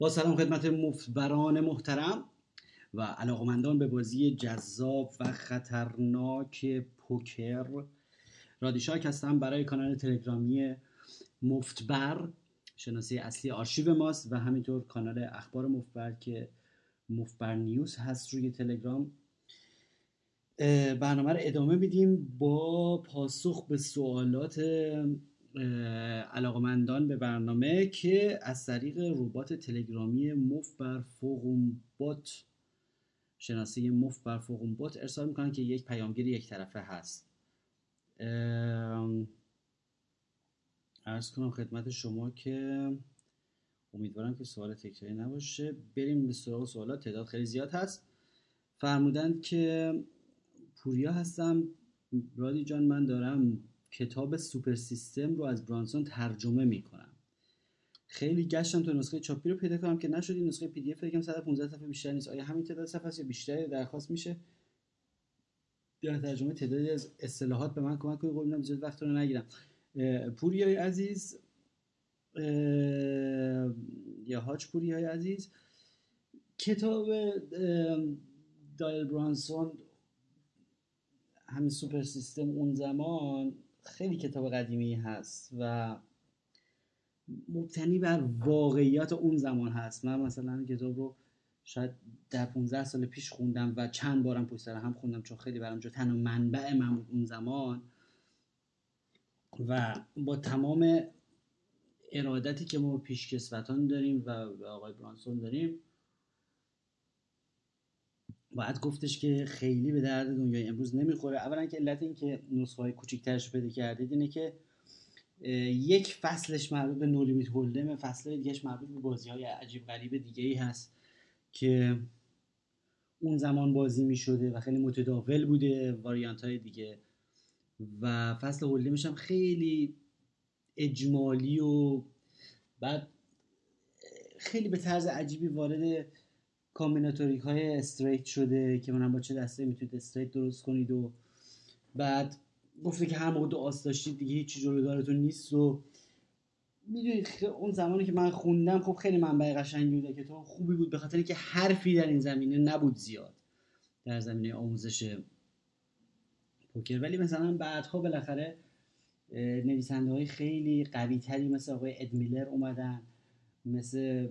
با سلام خدمت مفتبران محترم و علاقمندان به بازی جذاب و خطرناک پوکر رادیشاک هستم برای کانال تلگرامی مفتبر شناسی اصلی آرشیو ماست و همینطور کانال اخبار مفتبر که مفتبر نیوز هست روی تلگرام. برنامه رو ادامه میدیم با پاسخ به سوالات علاقمندان به برنامه که از طریق ربات تلگرامی مف بر فوقون بات شناسی مف بر فوقون بات ارسال می‌کنن که یک پیامگیر یک طرفه هست. ارز کنم خدمت شما که امیدوارم که سوال تکراری نباشه. بریم به سراغ سوالات تعداد خیلی زیاد هست. فرمودند که پوریا هستم. رادی جان من دارم کتاب Super System رو از برانسون ترجمه می‌کنم. خیلی گشتم تا نسخه چاپی رو پیدا کنم که نشد این نسخه PDF یکم 115 صفحه بیشتر نیست. آیا همین تعداد صفحه است یا بیشتری درخواست میشه؟ در ترجمه تعدادی از اصطلاحات به من کمک کنید. قول زیاد وقت رو نگیرم. پوریای عزیز یا هاچ پوریای عزیز کتاب دایل برانسون همین سوپر سیستم اون زمان خیلی کتاب قدیمی هست و مبتنی بر واقعیات اون زمان هست. من مثلا کتاب رو شاید در 15 سال پیش خوندم و چند بارم پشت سر هم خوندم چون خیلی برام جو تنها منبع من بود اون زمان. و با تمام ارادتی که ما پیشکسوتان داریم و آقای برانسون داریم باید گفتش که خیلی به درد دنیای امروز نمی‌خوره. اولا که علت این که نسخه های کوچیکترش پیدا کردید اینه که یک فصلش مربوط به نولیمیت هولدم فصل دیگهش مربوط به بازی های عجیب غریب دیگه ای هست که اون زمان بازی می شده و خیلی متداول بوده واریانت های دیگه. و فصل هولدمش هم خیلی اجمالی و بعد خیلی به طرز عجیبی وارد کامبیناتوریک های استریت شده که منم با چه دسته می‌تونید استریت درست کنید و بعد گفته که هر موقع دو آس داشتید دیگه هیچی جلودارتون نیست و می‌دونید اون زمانی که من خوندم خب خیلی منبع قشنگی بوده که تو خوبی بود به خاطر اینکه حرفی در این زمینه نبود زیاد در زمینه آموزش پوکر. ولی مثلا بعدها بالاخره نویسنده های خیلی قوی تری مثل آقای ادمیلر اومدن مثل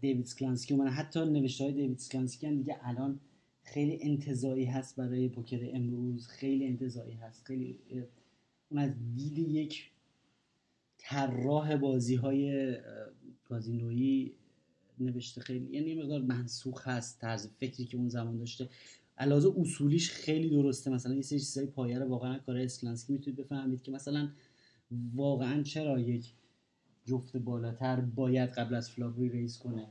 دیوید سکلانسکی اومدن. حتی نوشته های دیوید سکلانسکی هم دیگه الان خیلی انتظایی هست برای پوکر امروز. خیلی انتظایی هست. خیلی اون از دید یک طراح بازی های کازینویی نوشته خیلی یعنی مقدار منسوخ هست. طرز فکری که اون زمان داشته. علاوه اصولیش خیلی درسته. مثلا یه سری چیزای پایه رو واقعا کار اسکلانسکی می‌تونید بفهمید که مثلا واقعا چرا یک جفت بالاتر باید قبل از flop raise کنه.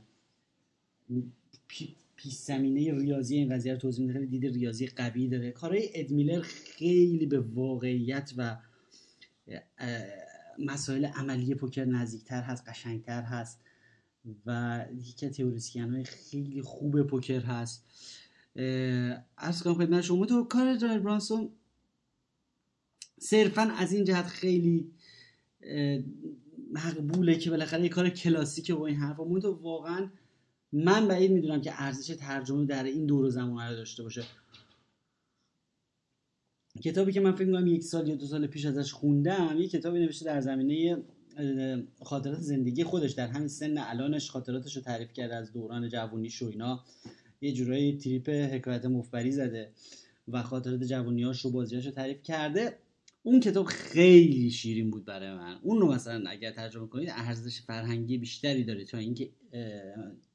پیش زمینه ریاضی این قضیه رو توضیح میده دید ریاضی قوی داره. کارهای اد میلر خیلی به واقعیت و مسائل عملی پوکر نزدیکتر هست قشنگتر هست و یکی تئوریسین های خیلی خوب پوکر هست. ارز کنم خدمت شما تو کار جای برانسون صرفا از این جهت خیلی مقبوله که بالاخره یه کار کلاسیکه با این حرفا. تو واقعا من بعید می‌دونم که ارزش ترجمه در این دور و زمان رو داشته باشه. کتابی که من فکر می‌کنم یک سال یا دو سال پیش ازش خوندم یه کتابی نوشته در زمینه خاطرات زندگی خودش. در همین سن الانش خاطراتش رو تعریف کرده از دوران جوونیش و اینا. یه جورایی تریپ حکایت مفبری زده و خاطرات جوونیاش رو بازیاش رو تعریف کرده. اون کتاب خیلی شیرین بود برای من. اون رو مثلا اگر ترجمه کنید ارزش فرهنگی بیشتری داره تا اینکه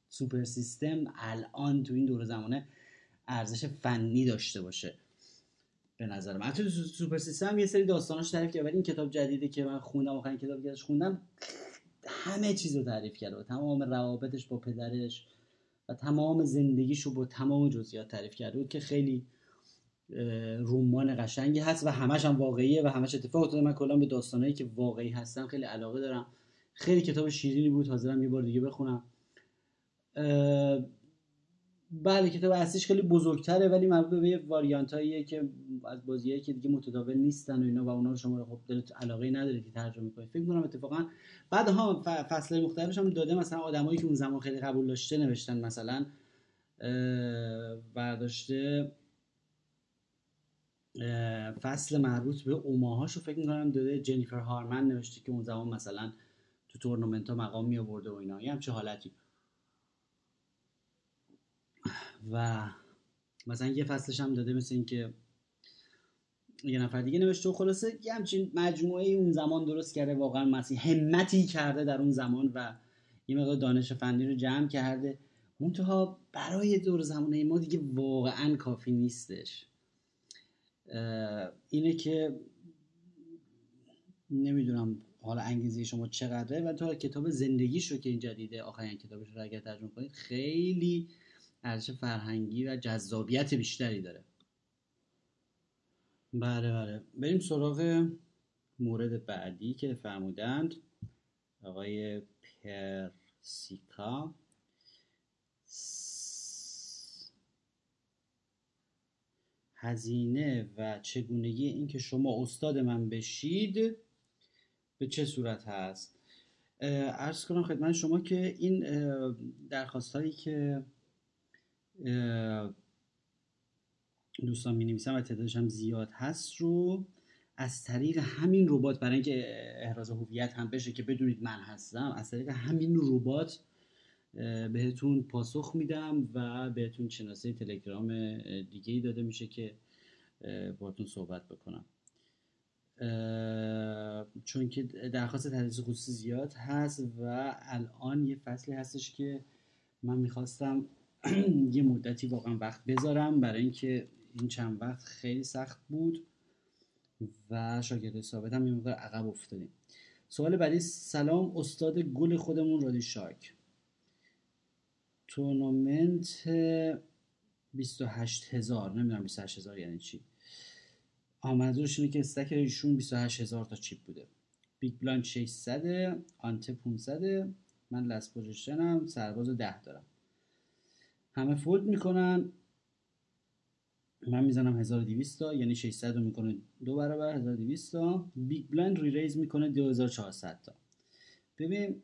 Super System الان تو این دور زمانه ارزش فنی داشته باشه. به نظر من. تو Super System یه سری داستاناش تعریف کرد ولی این کتاب جدیدی که من خوندم آخرین کتابی که خوندم همه چیز رو تعریف کرده و تمام روابطش با پدرش و تمام زندگیش رو با تمام جزئیات تعریف کرده بود که خیلی رمان قشنگی هست و همش هم واقعیه و همش اتفاق افتاده. من کلا به داستانایی که واقعی هستن خیلی علاقه دارم. خیلی کتاب شیرینی بود حاضرم یه بار دیگه بخونم. بله کتاب اصلیش خیلی بزرگتره ولی مربوط به واریانت هاییه که از بازیایی که دیگه متداول نیستن و اینا و اونا رو شما خب دلت علاقه ندارید که ترجمه کنید فکر کنم اتفاقا بعد ها فصل مختلفش هم داده. مثلا آدمایی که اون زمان خیلی قبول داشته نوشتن مثلا برداشته فصل مربوط به اوماهاشو فکر می‌کنم داده جنیفر هارمن نوشته که اون زمان مثلا تو تورنمنت ها مقام می آورده و اینا. یه همچه حالتی. و مثلا یه فصلش هم داده مثل اینکه یه نفر دیگه نوشته و خلاصه یه همچین مجموعه اون زمان درست کرده. واقعا مسیح همتی کرده در اون زمان و یه مقدار دانش فنی رو جمع کرده. منتها برای دور زمانه ما دیگه واقعا کافی نیستش. اینه که نمی‌دونم حالا انگیزه شما چقدره و تو کتاب زندگیش رو که این جدیده آخرین کتابش رو اگر ترجمه کنید خیلی ارزش فرهنگی و جذابیت بیشتری داره. بله بله. بریم سراغ مورد بعدی که فرمودند. آقای پرسیکا. هزینه و چگونگی اینکه شما استاد من بشید به چه صورت هست؟ ارز کنم خدمت شما که این درخواست هایی که دوستان می نویسن و تعدادش هم زیاد هست رو از طریق همین ربات برای اینکه احراز هویت هم بشه که بدونید من هستم از طریق همین ربات بهتون پاسخ میدم و بهتون شناسه تلگرام دیگه ای داده میشه که باهاتون صحبت بکنم. چون که درخواست تدریس خصوصی زیاد هست و الان یه فصلی هستش که من می‌خواستم یه مدتی واقعا وقت بذارم. برای اینکه این چند وقت خیلی سخت بود و شاگرد ثابت هم یه مقدار عقب افتادیم. سوال بعدی سلام استاد گل خودمون رادی شاک. تورنمنت 28 هزار نمی‌دونم 28 هزار یعنی چی. منظورش اینه که stack ایشون 28 هزار تا chip بوده. big blind 600 ante 500 من last position م سرباز 10 دارم. همه fold می‌کنن. من می‌زنم 1200 تا یعنی 600 رو می‌کنه دو برابر 1200 تا. big blind re-raise می‌کنه 2400 تا. ببین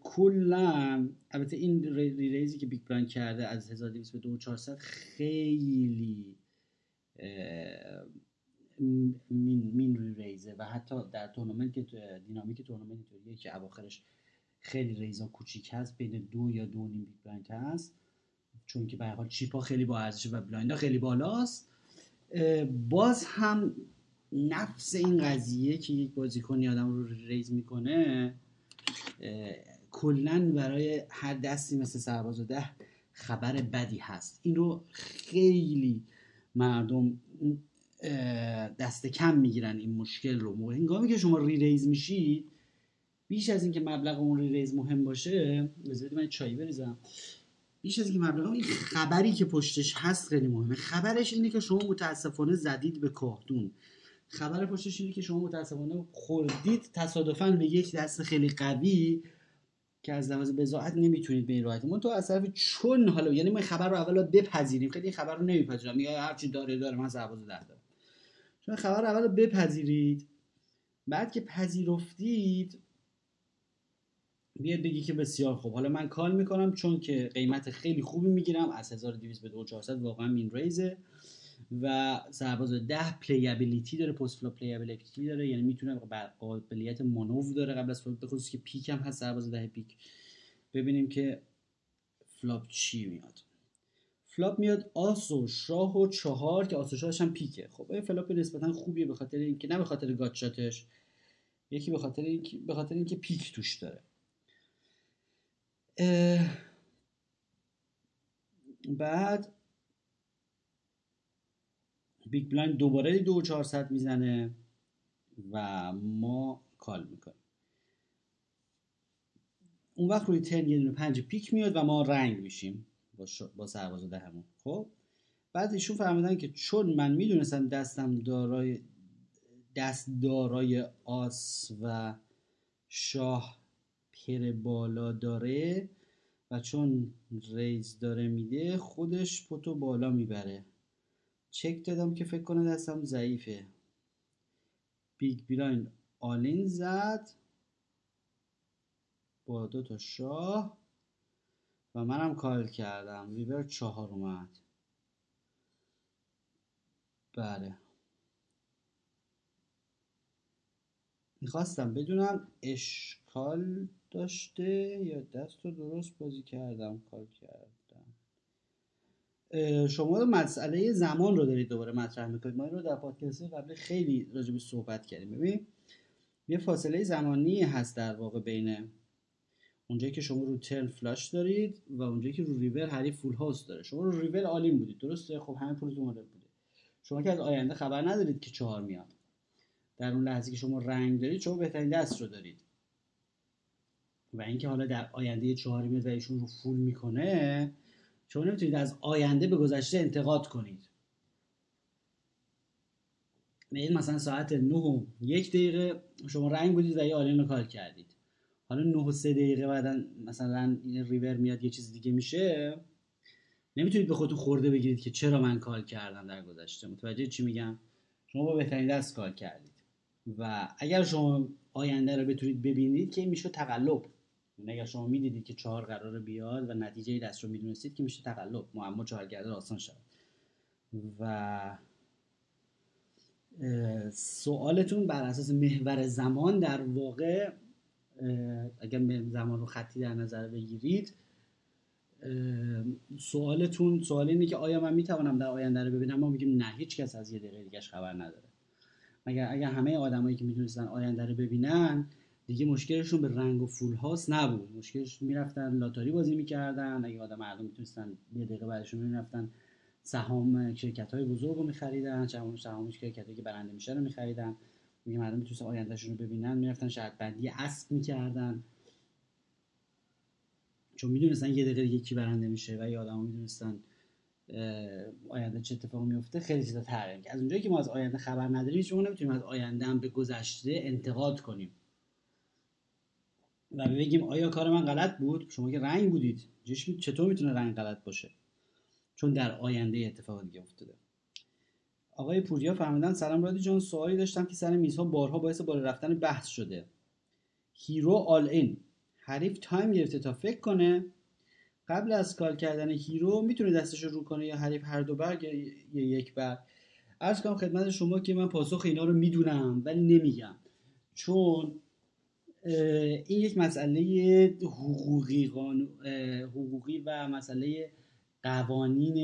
کلا البته این re-raise ی که big blind کرده از 1200 به 2400 خیلی min, min re raise ه و حتی در تورنمنت که دینامیک تورنمنت اینطوریه که اواخرش خیلی raise ا کوچیک هست بین دو یا دو نیم big blind هست چون که به حال chip ها خیلی با ارزش و blind ها خیلی بالاست. باز هم نفس این قضیه که یک بازیکنی آدم رو raise می‌کنه کلا برای هر دستی مثل سرباز و ده خبر بدی هست. این رو خیلی مردم دست کم می‌گیرن این مشکل رو. هنگامی که شما ری ریز میشید بیش از اینکه مبلغ اون ری ریز مهم باشه بذارید من چای بریزم. بیش از اینکه مبلغ این خبری که پشتش هست خیلی مهمه. خبرش اینه که شما متاسفانه زدید به کاهدون. خبر پشتش اینه که شما متاسفانه خوردید تصادفا به یک دست خیلی قوی که از لحاظ بزاعت نمی‌تونید به این راحتی. من تو از طرف چون حالا یعنی ما خبر رو اول بپذیریم. خیلی خبر رو نمیپذیرم. میگه هر چی داره داره. من سرباز ده دارم. چون خبر رو اول بپذیرید. بعد که پذیرفتید بیاد بگی که بسیار خوب. حالا من call می‌کنم چون که قیمت خیلی خوبی می‌گیرم. از 1200 به 2400 واقعا min raise ه. و سرباز 10 playability داره post flop playability داره. یعنی می‌تونه قابلیت مانور داره قبل از flop بخصوص که پیک هم هست سرباز 10 پیک ببینیم که flop چی میاد. flop میاد آس و شاه و چهار که آس و شاهش هم پیکه خب این flop نسبتا خوبیه به خاطر اینکه نه به خاطر gutshot ش یکی به خاطر اینکه به خاطر اینکه پیک توش داره. بعد big blind دوباره دو چهارصد می‌زنه و ما call می‌کنیم. اون وقت روی ترن یه دونه پنج پیک میاد و ما رنگ میشیم با, با سرباز دهمون. خب؟ بعد ایشون فرمودن که چون من می‌دونستم دستم دارای دست دارای آس و شاه پر بالا داره و چون ریز داره میده خودش پتو بالا می‌بره. چک دادم که فکر کنه دستم ضعیفه. big blind all in زد. با دو تا شاه. و منم call کردم. river چهار اومد. بله. می‌خواستم بدونم اشکال داشته یا دست رو درست بازی کردم call کردم. شما مسئله زمان رو دارید دوباره مطرح می‌کنید. ما این رو در پادکست قبل خیلی راجبش صحبت کردیم. ببین یه فاصله زمانی هست در واقع بین اونجایی که شما رو ترن فلاش دارید و اونجایی که رو ریور حریف فول هاوس داره. شما رو ریور عالیم بودید درسته؟ خب همه پولتون مورد بوده. شما که از آینده خبر ندارید که چهار میاد. در اون لحظه که شما رنگ دارید شما بهترین دست رو دارید. و اینکه حالا در آینده چهار میاد و ایشون رو فول می‌کنه شما نمی‌تونید از آینده به گذشته انتقاد کنید. این مثلا ساعت 9 و یک دقیقه شما رنگ بودید و یه all in رو call کردید. حالا 9 و 3 دقیقه بعدا مثلا ریور میاد یه چیز دیگه میشه. نمی‌تونید به خودتون خورده بگیرید که چرا من call کردم در گذشته. متوجه چی میگم؟ شما با بهترین دست call کردید. و اگر شما آینده رو بتونید ببینید که میشه تقلب. اگر شما می‌دیدید که چهار قرار بیاد و نتیجه دست رو می‌دونستید که میشه تقلب معما چو حل گرده آسان شد و سوالتون بر اساس محور زمان در واقع اگر زمان رو خطی در نظر بگیرید سوالتون سوال اینه که آیا من می‌توانم در آینده رو ببینم؟ ما میگیم نه هیچ کس از یه دقیقه دیگهش خبر نداره. مگر اگر همه آدمایی که می‌تونستن آینده رو ببینن دیگه مشکلشون به رنگ و فول هاست نبود. مشکلش می‌رفتن لاتاری بازی می‌کردن. اگه آدم مردم می‌تونستن یه دقیقه بعدشون می‌رفتن سهام شرکت های بزرگ رو میخریدن سهام سهام شرکت که برنده میشه رو میخریدن. میگه مردم می‌تونستن آیندهشون رو ببینن. می‌رفتن شرط بندی اسب می‌کردن. چون می‌دونستن یه دقیقه دیگه کی برنده میشه و یه آدم می‌دونستن آینده چه اتفاقی میفته خیلی چیزا تغییر از اونجایی که ما از آینده خبر نداریم شما نمی‌تونیم از آینده هم به گذشته انتقاد کنیم. و بگیم آیا کار من غلط بود؟ شما که رنگ بودید. چطور می‌تونه رنگ غلط باشه؟ چون در آینده اتفاق دیگه افتاده. آقای پوریا فرمودن سلام رادی جان سوالی داشتم که سر میزها بارها باعث بالا رفتن بحث شده. hero all in حریف time گرفته تا فکر کنه قبل از call کردن hero می‌تونه دستش رو کنه یا حریف هر دو برگ یا یک برگ. عرض کنم خدمت شما که من پاسخ اینا رو می‌دونم ولی نمیگم. چون این یک مسئله حقوقی, حقوقی و مسئله قوانین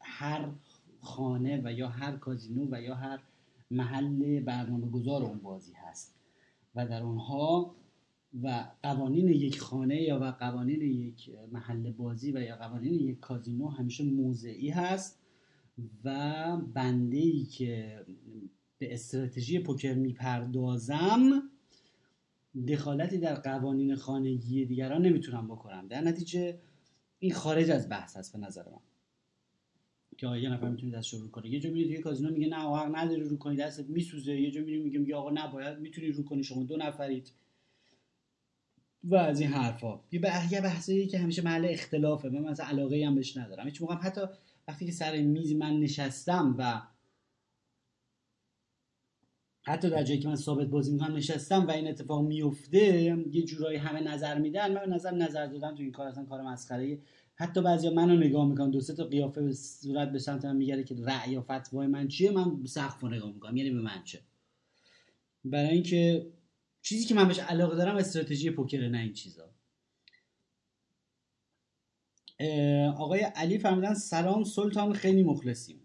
هر خانه و یا هر کازینو و یا هر محل برنامه گذار اون بازی هست. و در اونها و قوانین یک خانه یا و قوانین یک محل بازی و یا قوانین یک کازینو همیشه موضعی هست و بنده ای که به استراتژی پوکر می‌پردازم دخالتی در قوانین خانگی دیگران نمی‌تونم بکنم در نتیجه این خارج از بحث هست به نظر من. که یه نفر می‌تونه دست رو کنه. یه جا میری توی کازینو میگه نه حق نداری رو کنی دستت میسوزه. یه جا میری میگه میگه آقا نباید می‌تونی رو کنی شما دو نفرید. و از این حرفا. یه یه بحثی که همیشه محل اختلافه. من مثلا علاقه هم بهش ندارم. هیچ موقع حتی وقتی که سر میز من نشستم و حتی در جایی که من ثابت بازی می‌کنم نشستم و این اتفاق میفته یه جورایی همه نظر میدن. من نظر نظر دادن تو این کار اصلا کار مسخره. حتی بعضیا منو نگاه می‌کنن دو سه تا قیافه به صورت به سمت من میگره که رأی یا فتوای من چیه من سقف رو نگاه می‌کنم. یعنی به من چه؟ برای اینکه چیزی که من بهش علاقه دارم استراتژی پوکر نه این چیزا. آقای علی فرمودن سلام سلطان خیلی مخلصیم.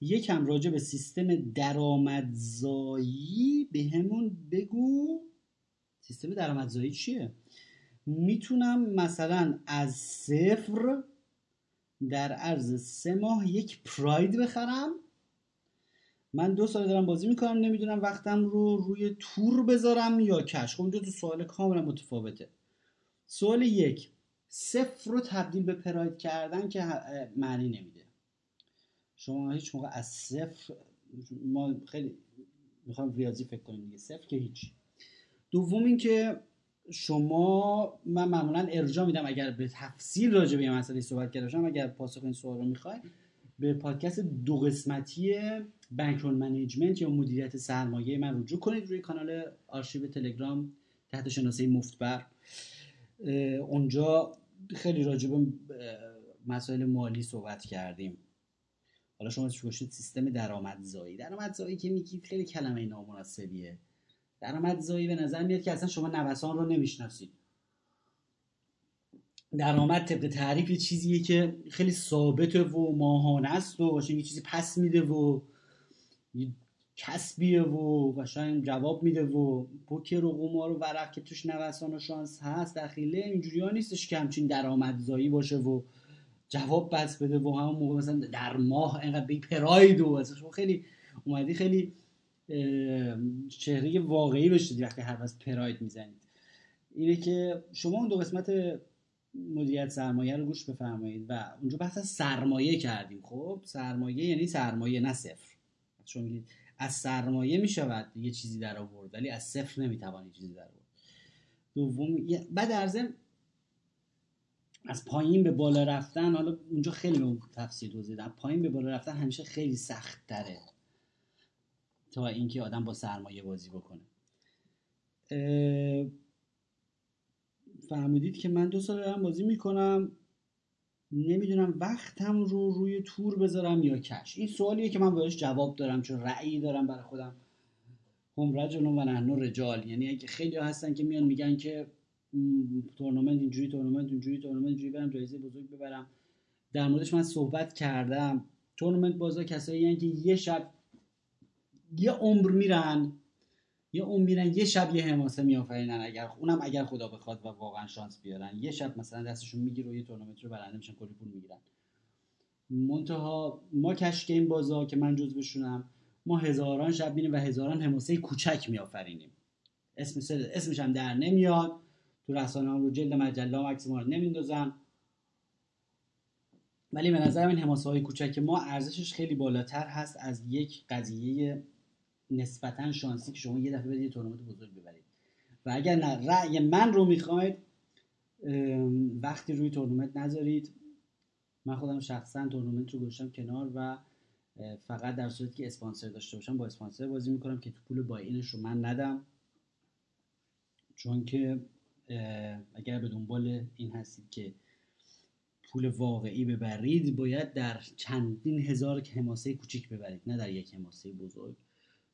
یکم راجع به سیستم درآمدزایی به همون بگو. سیستم درآمدزایی چیه؟ می‌تونم مثلا از صفر در عرض سه ماه یک پراید بخرم. من دو سال دارم بازی می‌کنم نمی‌دونم وقتم رو روی تور بذارم یا کش. خب اونجا تو سوال کاملا متفاوته. سوال یک صفر رو تبدیل به پراید کردن که معنی نمیده. شما هیچ موقع از صفر ما خیلی می‌خوام ریاضی فکر کنیم دیگه. صفر که هیچ. دوم اینکه شما من معمولا ارجاع میدم اگر به تفصیل راجع به مسئله صحبت کرده باشم اگر پاسخ این سوال رو می‌خوای به پادکست دو قسمتی bankroll management یا مدیریت سرمایه من رجوع کنید روی کانال آرشیو تلگرام تحت شناسه مفتبر. اونجا خیلی راجع به مسائل مالی صحبت کردیم. حالا شما باشید سیستم درآمدزایی. درآمدزایی که میگید خیلی کلمه نامناسبیه. درآمدزایی به نظر میاد که اصلا شما نوسان رو نمی‌شناسید. درآمد طبق تعریف یه چیزیه که خیلی ثابته و ماهانه است و یه چیزی پس میده و کسبیه و قشنگ جواب میده و پوکر و قمار و ورق که توش نوسان و شانس هست دخیله اینجوری ها نیستش که همچین درآمدزایی باشه و جواب بس بده و همون موقع مثلا در ماه اینقدر بی پراید و شما خیلی اومدی خیلی چهره واقعی بشید وقتی هر از پراید می‌زنید. اینه که شما اون دو قسمت مدیریت سرمایه رو گوش بفرمایید و اونجا بحث سرمایه کردیم. خب سرمایه یعنی سرمایه نه صفر. شما میگید از سرمایه می‌شود یه چیزی در آورد ولی از صفر نمی‌توانی چیزی در آورد. دوم بعد ارزم از پایین به بالا رفتن حالا اونجا خیلی به تفسیر توضیح پایین به بالا رفتن همیشه خیلی سخت تره تا اینکه آدم با سرمایه بازی بکنه. فهمیدید که من دو سال دارم بازی می‌کنم. نمی‌دونم وقتم رو روی tour بذارم یا cash. این سوالیه که من بهش جواب دارم چون رأیی دارم برای خودم. هم رجال و نحن رجال. یعنی اگه خیلی هستن که میان میگن که تورنمنت اینجوری تورنمنت اینجوری تورنمنت اینجوری برم جایزه بزرگ ببرم. در موردش من صحبت کردم. تورنمنت بازا کسایی که یه شب یه عمر میرن یه عمر میرن یه شب یه حماسه میآفرینن اگر اونم اگر خدا بخواد و واقعا شانس بیارن. یه شب مثلا دستشون می‌گیره و یه تورنمنت رو برنده میشن کلی پول می‌گیرن. منتها ما کش گیم بازا که من جز بشونم ما هزاران شب میریم و هزاران حماسه کوچک میآفرینیم. اسم اسمش هم در نمیاد. تو رسانه رو جلد مجله هم عکس ما نمیندازن. ولی به نظرم این حماسه های کوچک ما ارزشش خیلی بالاتر هست از یک قضیه نسبتا شانسی که شما یه دفعه برید یه تورنمنت بزرگ ببرید. و اگر نه رأی من رو می‌خواید وقتی روی تورنمنت نذارید. من خودم شخصا تورنمنت رو گذاشتم کنار و فقط در صورتی که اسپانسر داشته باشم با اسپانسر بازی می‌کنم که تو پول باینش رو من ندم. چون که اگر به دنبال این هستید که پول واقعی ببرید باید در چندین هزار حماسه کوچیک ببرید نه در یک حماسه بزرگ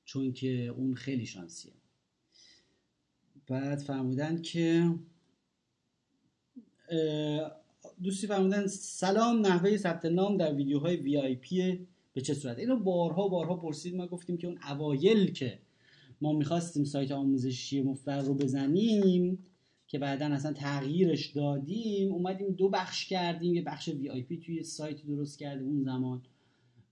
چون که اون خیلی شانسیه. بعد فرمودن که دوستی فرمودن سلام نحوه ثبت نام در ویدیوهای VIP به چه صورت؟ اینو بارها بارها پرسید. ما گفتیم که اون اوایل که ما می‌خواستیم سایت آموزشی مفر رو بزنیم که بعدا اصلا تغییرش دادیم اومدیم دو بخش کردیم. یه بخش VIP توی سایت درست کردیم اون زمان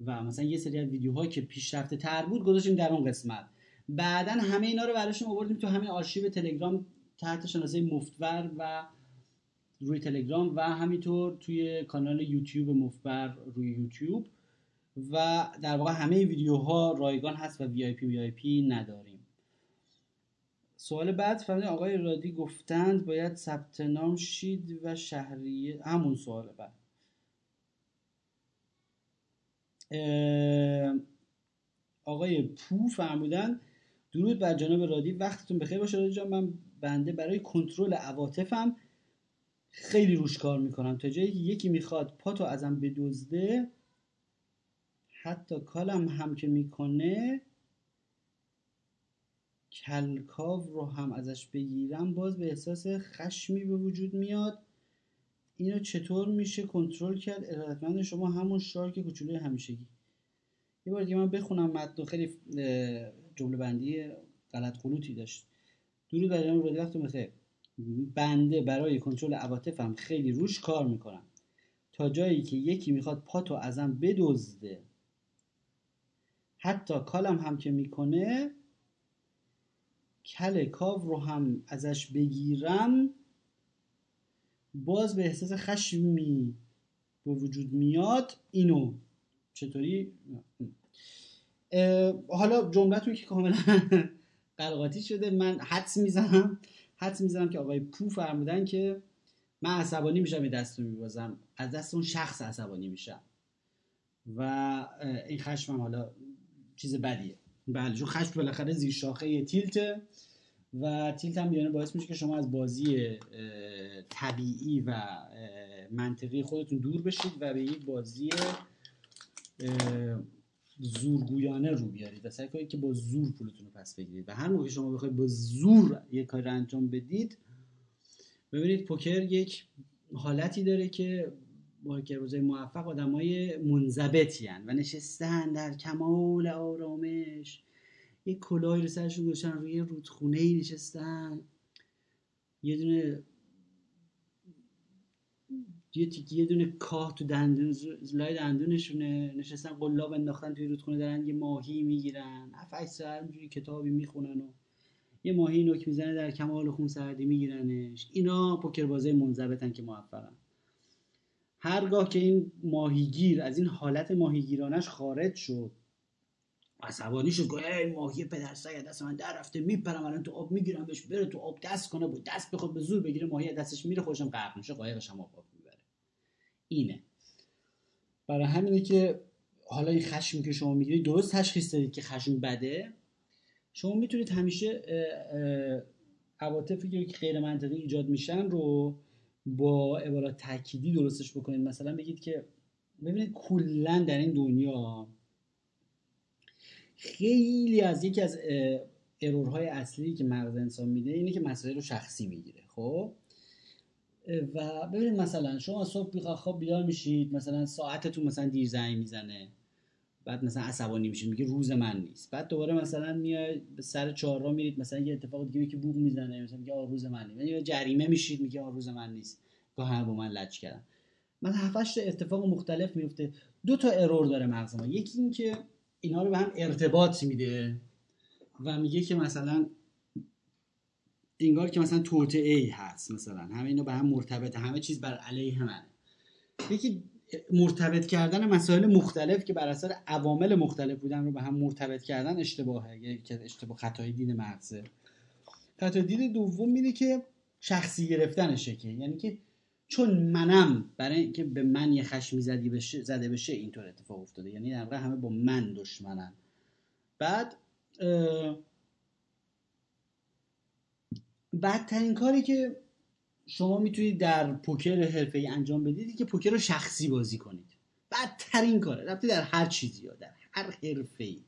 و مثلا یه سری از ویدیوهایی که پیشرفته تر بود گذاشتیم در اون قسمت. بعدا همه اینا رو براشون آوردیم تو همین آرشیو تلگرام تحت شناسه مفتور و روی تلگرام و همینطور توی کانال یوتیوب مفتبر روی یوتیوب. و در واقع همه ویدیوها رایگان هست و وی آی پی وی آی پی نداریم. سوال بعد فهمیدم آقای رادی گفتند باید ثبت نام شید و شهریه همون سوال بعد. آقای پو فرمودن درود بر جناب رادی وقتتون بخیر باشه رادی جان. من بنده برای کنترل عواطفم خیلی روش کار می‌کنم. تا جایی که یکی می‌خواد پاتو ازم بدزده حتی کالم هم که می‌کنه کلکاو رو هم ازش بگیرم باز به احساس خشمی به وجود میاد. اینو چطور میشه کنترل کرد؟ ارادتمند شما همون شارک کوچولوی همیشگی. یه بار دیگه من بخونم متن خیلی جمله بندی غلط خلوطی داشت. درود بر جناب رادی وقت بخیر. بنده برای کنترل عواطفم خیلی روش کار می‌کنم. تا جایی که یکی می‌خواد پاتو ازم بدزده. حتی کالم هم که می‌کنه کل کاو رو هم ازش بگیرم باز به احساس خشمی به وجود میاد. اینو چطوری؟ حالا جملتون که کاملا قلقاتی شده من حدس می‌زنم. حدس می‌زنم که آقای پو فرمودن که من عصبانی میشم این دست میبازم. از دست اون شخص عصبانی میشم. و این خشمم حالا چیز بدیه. بله چون خشم بالاخره زیر شاخه تیلته و تیلت هم بیانه باعث میشه که شما از بازی طبیعی و منطقی خودتون دور بشید و به یک بازی زورگویانه رو بیارید و سعی کنید که با زور پولتون رو پس بگیرید. و هر موقع شما بخواید با زور یک کار انجام بدید ببینید پوکر یک حالتی داره که که روزای موفق آدمای منضبطی و نشستن در کمال آرامش. یک کلاهی رو سرشون گذاشتن روی رودخونه ای نشستن. یه دونه یه تیکی یه دونه کاه تو دندون لای دندونشونه. نشستن قلاب انداختن توی رودخونه دارن یه ماهی می‌گیرن. هفت ساعت کتابی می‌خونن و یه ماهی نوک می‌زنه در کمال خون سردی میگیرنش. اینا پوکر بازه منضبطن که موفقن. هرگاه که این ماهیگیر از این حالت ماهیگیرانش خارج شد عصبانی شد گفت ای ماهی پدر سگ دست من در رفته میپرم الان تو آب می‌گیرم بهش بره تو آب دست کنه بود دست بخواد به زور بگیره ماهی دستش میره خوشم غرق میشه قایقش هم آب می‌بره. اینه. برای همینه که حالا این خشمی که شما می‌گیرید درست تشخیص دادید که خشم بده. شما می‌تونید همیشه عواطفی که غیر منطقی ایجاد میشن رو با عبارات تأکیدی درستش بکنید. مثلا بگید که ببینید کلا در این دنیا خیلی از یکی از ارورهای اصلی که مغز انسان میده اینه که مسائل رو شخصی می‌گیره خب؟ و ببینید مثلا شما صبح خواب بیدار میشید مثلا ساعتتون مثلا دیر زنگ می‌زنه. بعد مثلا عصبانی میشید میگه روز من نیست. بعد دوباره مثلا میای به سر چهارراه میرید مثلا یه اتفاق دیگه که بوق می‌زنه مثلا میگه روز من نیست. یا جریمه میشید میگه روز من نیست. گاه با من لج کردن. من هفتش اتفاق مختلف میفته. دو تا ارور داره مغز ما یکی این که اینا رو به هم ارتباط میده و میگه که مثلا انگار که مثلا ای هست مثلا همه اینا به هم مرتبطه همه چیز بر علیه منه. یکی مرتبط کردن مسائل مختلف که بر اثر عوامل مختلف بودن رو به هم مرتبط کردن اشتباهه که اشتباه خطای دید مغزه. خطای دید دوم میده که شخصی گرفتنشه که یعنی که چون منم برای اینکه به من یه خشمی زدی بشه زده بشه اینطور اتفاق افتاده. یعنی در همه با من دشمنن. بعد بدترین کاری که شما می‌تونید در پوکر حرفه ای انجام بدید که پوکر رو شخصی بازی کنید. بدترین کاره. رفتی در هر چیزی ها در هر حرفه ای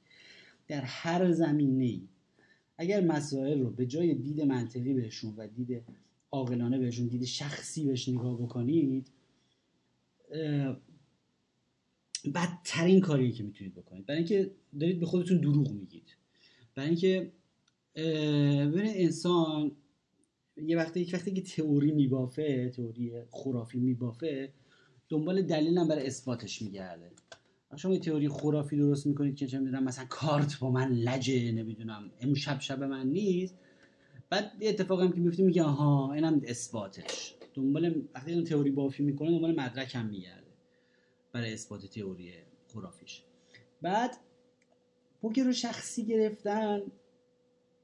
در هر زمینه ای اگر مسائل رو به جای دید منطقی بهشون و دید عاقلانه بهشون دید شخصی بهش نگاه بکنید بدترین کاری که می‌تونید بکنید. برای اینکه دارید به خودتون دروغ میگید. برای اینکه ببینید انسان یه وقتی یک وقتی که تئوری میبافه تئوری خرافی میبافه دنبال دلیل هم برای اثباتش میگرده. شما یه تئوری خرافی درست می‌کنید که چه می‌دونم مثلا کارت با من لجه نمی‌دونم امشب شب من نیست. بعد یه اتفاقی هم که میفته میگه آها اینم اثباتش. دنبال وقتی اون تئوری بافی می‌کنه دنبال مدرک هم میگرده برای اثبات تئوری خرافیش. بعد پوکر رو شخصی گرفتن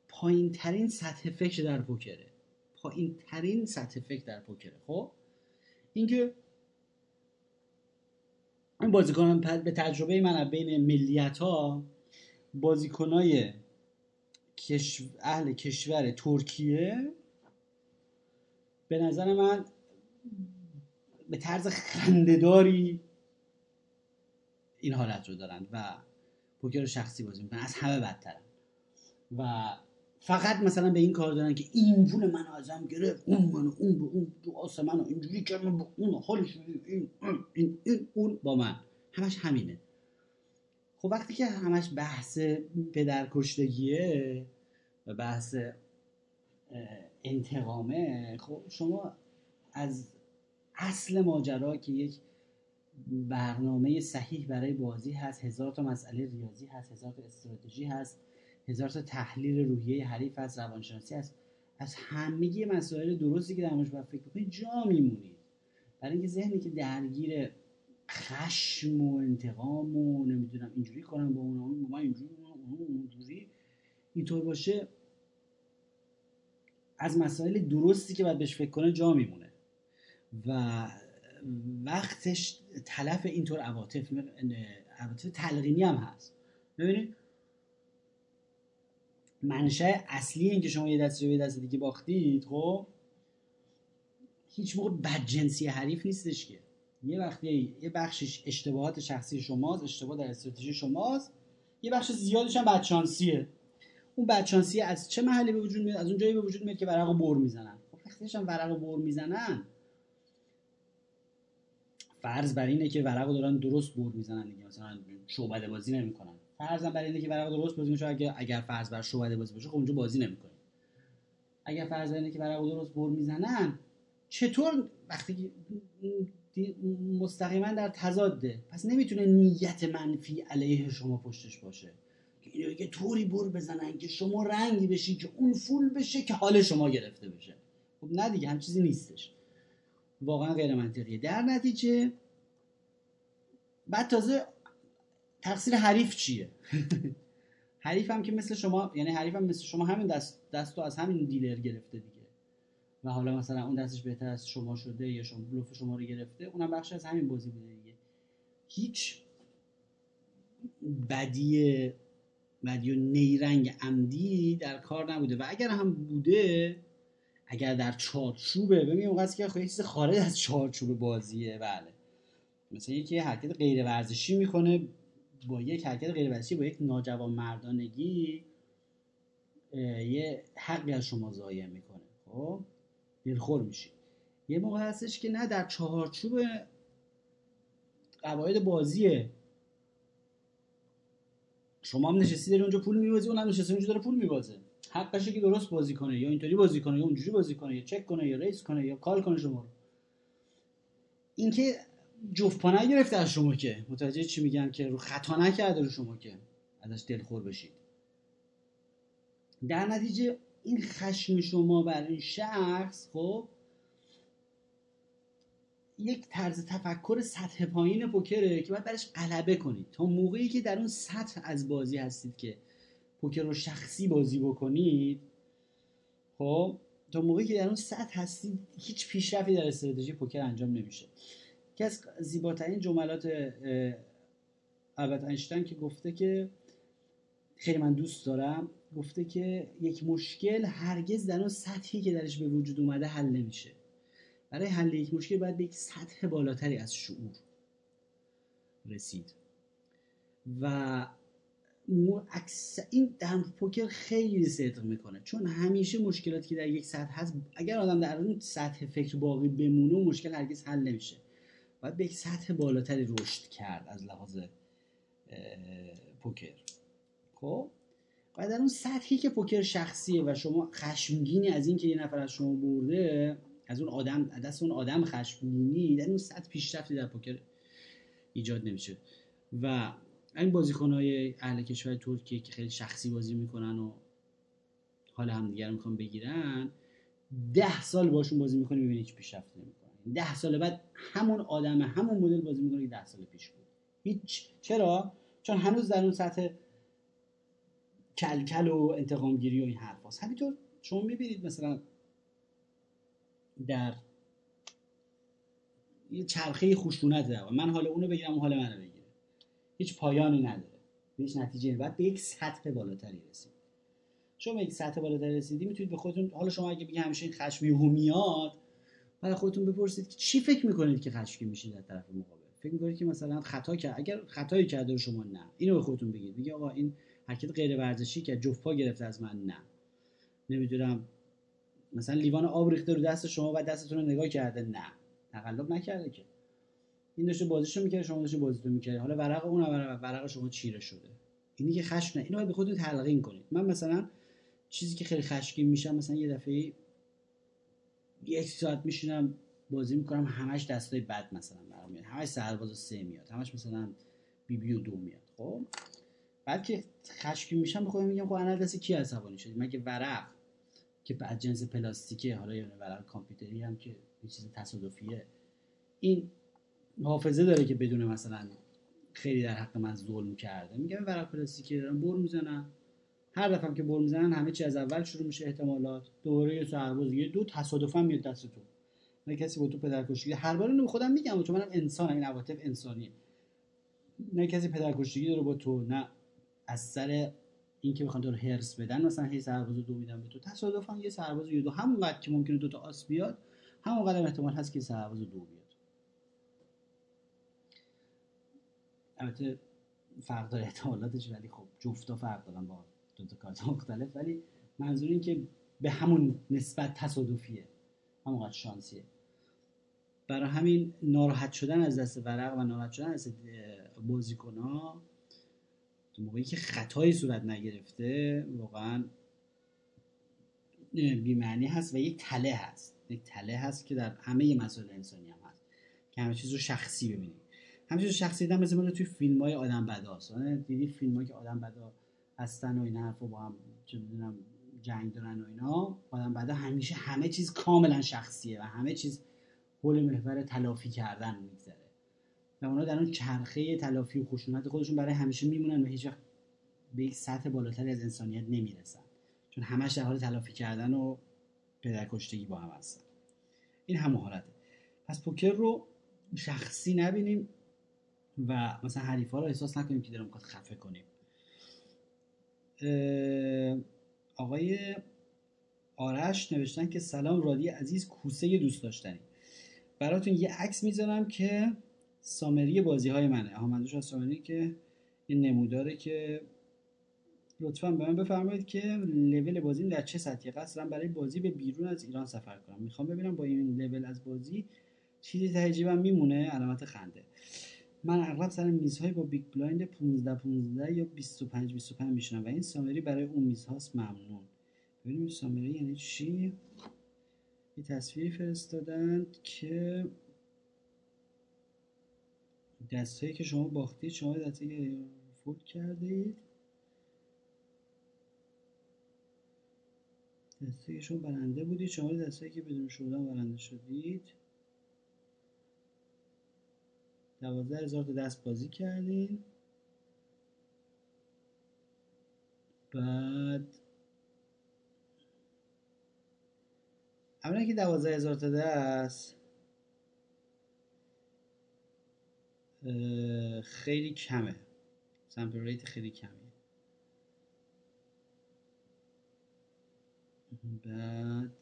پایین ترین سطح فکر در پوکره. پایین ترین سطح فکر در پوکره خب؟ اینکه این بازیکن به تجربه من بین ملیت ها بازیکنای اهل کشور ترکیه به نظر من به طرز خندهداری این حالت رو دارن و پوکر شخصی بازی می‌کنن. از همه بدترن. و فقط مثلا به این کار دارن که این پول من ازم گرفت اون منو اون به اون دو آس منو اینجوری کرد من اون حالش این این این اون با من. همش همینه. خب وقتی که همش بحث پدر کشتگیه و بحث انتقامه خب شما از اصل ماجرا که یک برنامه صحیح برای بازی هست هزار تا مسئله ریاضی هست هزار تا استراتژی هست هزار تا تحلیل روحیه حریف هست روانشناسی هست از همگی مسائل درستی که در موردش باید فکر بکنید جا میمونید برای اینکه ذهنی که درگیر خشم و انتقام و نمی‌دونم اینجوری کنم با اون با من اینجوری اونجوری اینطور باشه از مسائل درستی که باید بهش فکر کنه جا میمونه. و وقتش تلف اینطور عواطف عواطف تلقینی هم هست. ببینید منشه اصلی اینکه شما یه دست یه دست دیگه باختید خب؟ هیچ موقع بدجنسی حریف نیستش که. یه وقتی یه بخشش اشتباهات شخصی شماست اشتباه در استراتژی شماست یه بخش زیادش هم بدشانسیه. اون بدشانسی از چه محلی به وجود میاد؟ از اون جایی به وجود میاد که ورق بر می‌زنن. خب وقتی هم ورق بر می‌زنن فرض بر اینه که ورق دارن درست بر می‌زنن دیگه. مثلا شعبده بازی نمی‌کنن. فرض بر اینه که ورق درست بازی میشه اگر اگر فرض بر شعبده بازی باشه خب اونجا بازی نمی‌کنه. اگر فرض بر اینه که ورق درست بر می‌زنن چطور وقتی مستقیما در تضاده پس نمی‌تونه نیت منفی علیه شما پشتش باشه. که یه طوری بر بزنن که شما رنگی بشی که اون فول بشه که حال شما گرفته بشه. خب نه دیگه هم چیزی نیستش. واقعا غیر منطقیه. در نتیجه بعد تازه تقصیر حریف چیه؟ حریف که مثل شما یعنی حریف مثل شما همین دست دستو از همین دیلر گرفته دیگه. و حالا مثلا اون دستش بهتر از شما شده یا شما بلوف شما رو گرفته اونم بخش از همین بازی بوده دیگه. هیچ بدی بدی و نیرنگ عمدی در کار نبوده. و اگر هم بوده اگر در چارچوبه ببین اون که خیلی چیز خارج از چارچوب بازیه بله. مثلا یکی حرکت غیر ورزشی می‌کنه با یک حرکت غیر ورزشی با یک ناجوان مردانگی یه حقی از شما ضایع می‌کنه. خب؟ دلخور میشی. یه موقع هستش که نه در چهارچوب قواعد بازیه. شما هم نشستی داری اونجا پول میبازی اونم نشسته اونجا داره پول میبازه. حقشه که درست بازی کنه. یا اینطوری بازی کنه یا اونجوری بازی کنه یا چک کنه یا ریس کنه یا کال کنه شما اینکه جفت پا نگرفته از شما که. متوجه چی میگم که رو خطا نکرده رو شما که. ازش دلخور بشید. در نتیجه این خشم شما بر این شخص خب یک طرز تفکر سطح پایین پوکره که باید برش غلبه کنید. تا موقعی که در اون سطح از بازی هستید که پوکر رو شخصی بازی بکنید خب تا موقعی که در اون سطح هستید هیچ پیشرفتی در استراتژی پوکر انجام نمیشه. که از زیباترین جملات البته اینشتین که گفته که خیلی من دوست دارم گفته که یک مشکل هرگز در اون سطحی که درش به وجود اومده حل نمیشه. برای حل یک مشکل باید به یک سطح بالاتری از شعور رسید. و این در پوکر خیلی صدق می‌کنه. چون همیشه مشکلاتی که در یک سطح هست اگر آدم در اون سطح فکر باقی بمونه مشکل هرگز حل نمیشه. باید به یک سطح بالاتری رشد کرد از لحاظ پوکر. خب؟ و در اون سطحی که پوکر شخصیه و شما خشمگینی از اینکه یه نفر از شما برده از اون آدم دست اون آدم خشمگینی در اون سطح پیشرفتی در پوکر ایجاد نمیشه. و این های اهل کشور ترکیه که خیلی شخصی بازی می‌کنن و حال همدیگر رو می‌خوان بگیرن ده سال باشون بازی می‌کنی می‌بینی هیچ پیشرفت نمی‌کنن ده سال بعد همون آدم همون مدل بازی می‌کنه ده سال پیش بود. هیچ چرا؟ چون هنوز در اون سطح کلکل و انتقامگیری و این حرف هست همینطور شما می‌بینید مثلا در یه چرخه خشونت و من حال اونو بگیرم و حال منو بگیره. هیچ پایانی نداره. هیچ نتیجه باید به یک سطح بالاتری رسید. شما به یک سطح بالاتری رسیدی می‌تونید به خودتون حالا شما اگه بگی همیشه این خشم میاد بعد خودتون بپرسید که چی فکر می‌کنید که خشمگین میشید در طرف مقابل؟ فکر می‌کنید که مثلا خطا کرد اگر خطایی کرده شما نه. اینو به خودتون بگید. میگه آقا این حرکت غیر ورزشی که جفت پا گرفته از من نه. نمی‌دونم مثلا لیوان آب ریخته رو دست شما و دستتون رو نگاه کرده نه. تقلب نکرده که. این داشته بازیشو می‌کرده شما داشته بازیتو می‌کرده حالا ورق اون ورق شما چیره شده. اینی که خشم نه. اینو به خودتون تلقین کنید. من مثلا چیزی که خیلی خشمگین میشم مثلا یه دفعه یک ساعت میشینم بازی می‌کنم همش دستای بد مثلا برام میاد. همش سرباز سه میاد. همش مثلا بی بی و دو میاد. خب؟ بعد که خشمگین میشم به خودم میگم خب انا دست کی عصبانی شدی؟ مگه ورق که بعد جنس پلاستیکه حالا یه ورق کامپیوتری هم که یه چیز تصادفیه. این حافظه داره که بدون مثلا خیلی در حق من ظلم کرده. میگم ورق پلاستیکی دارم بر می‌زنم. هر دفعه که بر می‌زنن همه چی از اول شروع میشه احتمالات دوباره یه سرباز یه دو تصادفا میاد دست تو. نه کسی با تو پدرکشتگی هر بار اینو خودم میگم چون منم انسانم این عواطف انسانیه. نه کسی پدرکشتگی داره با تو نه از سر اینکه بخوان تو رو هرس بدن مثلا هی سرباز دو میدن به تو. تصادفا یه سرباز یه دو. همونقدر که ممکنه دو تا آس بیاد همونقدر احتمال هست که سرباز دو بیاد. البته فرق داره احتمالاتش ولی خب جفتا فرق دارن با دو تا کارت مختلف ولی منظور این که به همون نسبت تصادفیه. همونقدر شانسیه. برای همین ناراحت شدن از دست ورق و ناراحت شدن از بازیکن ها تو موقعی که خطایی صورت نگرفته واقعا بیمعنی هست و یک تله هست. یک تله هست که در همه مسائل انسانی هم هست. که همه چیز رو شخصی ببینیم همه چیز رو شخصی دیدن مثل توی فیلم های آدم بداست. دیدی فیلم که آدم بدا هستن و این حرف با هم چه می‌دونم جنگ دارن و اینا. آدم بدا همیشه همه چیز کاملا شخصیه و همه چیز حول محور تلافی کردن میگذره. و اونا در اون چرخه تلافی و خشونت خودشون برای همیشه میمونن و هیچ وقت به یک سطح بالاتری از انسانیت نمی‌رسن. چون همش در حال تلافی کردن و پدرکشتگی با هم هستن. این همه حالته. پس پوکر رو شخصی نبینیم و مثلا حریفا رو احساس نکنیم که داریم می‌خواد خفه کنیم. آقای آرش نوشتن که سلام رادی عزیز کوسه دوست داشتنی. براتون یه عکس می‌ذارم که summary بازی های منه. منظورش از summary که این نموداره که لطفا به من بفرمایید که لول بازی در چه سطحی قصد برای بازی به بیرون از ایران سفر کنم. می‌خوام ببینم با این لول از بازی چیزی ته میمونه؟ علامت خنده. من اغلب سر میزهای با big blind 15 15 یا 25 25 میشنم و این summary برای اون میزهاست ممنون. ببینیم summary یعنی چی؟ یه تصویری فرستادند که دستایی که شما باختید شما دسته که فوت کردید. دسته که شما برنده بودید شما دستایی که بدون شدن برنده شدید. دوازده هزار تا دست بازی کردین بعد اولا که دوازده هزار تا دست خیلی کمه. سمپل ریت خیلی کمه بعد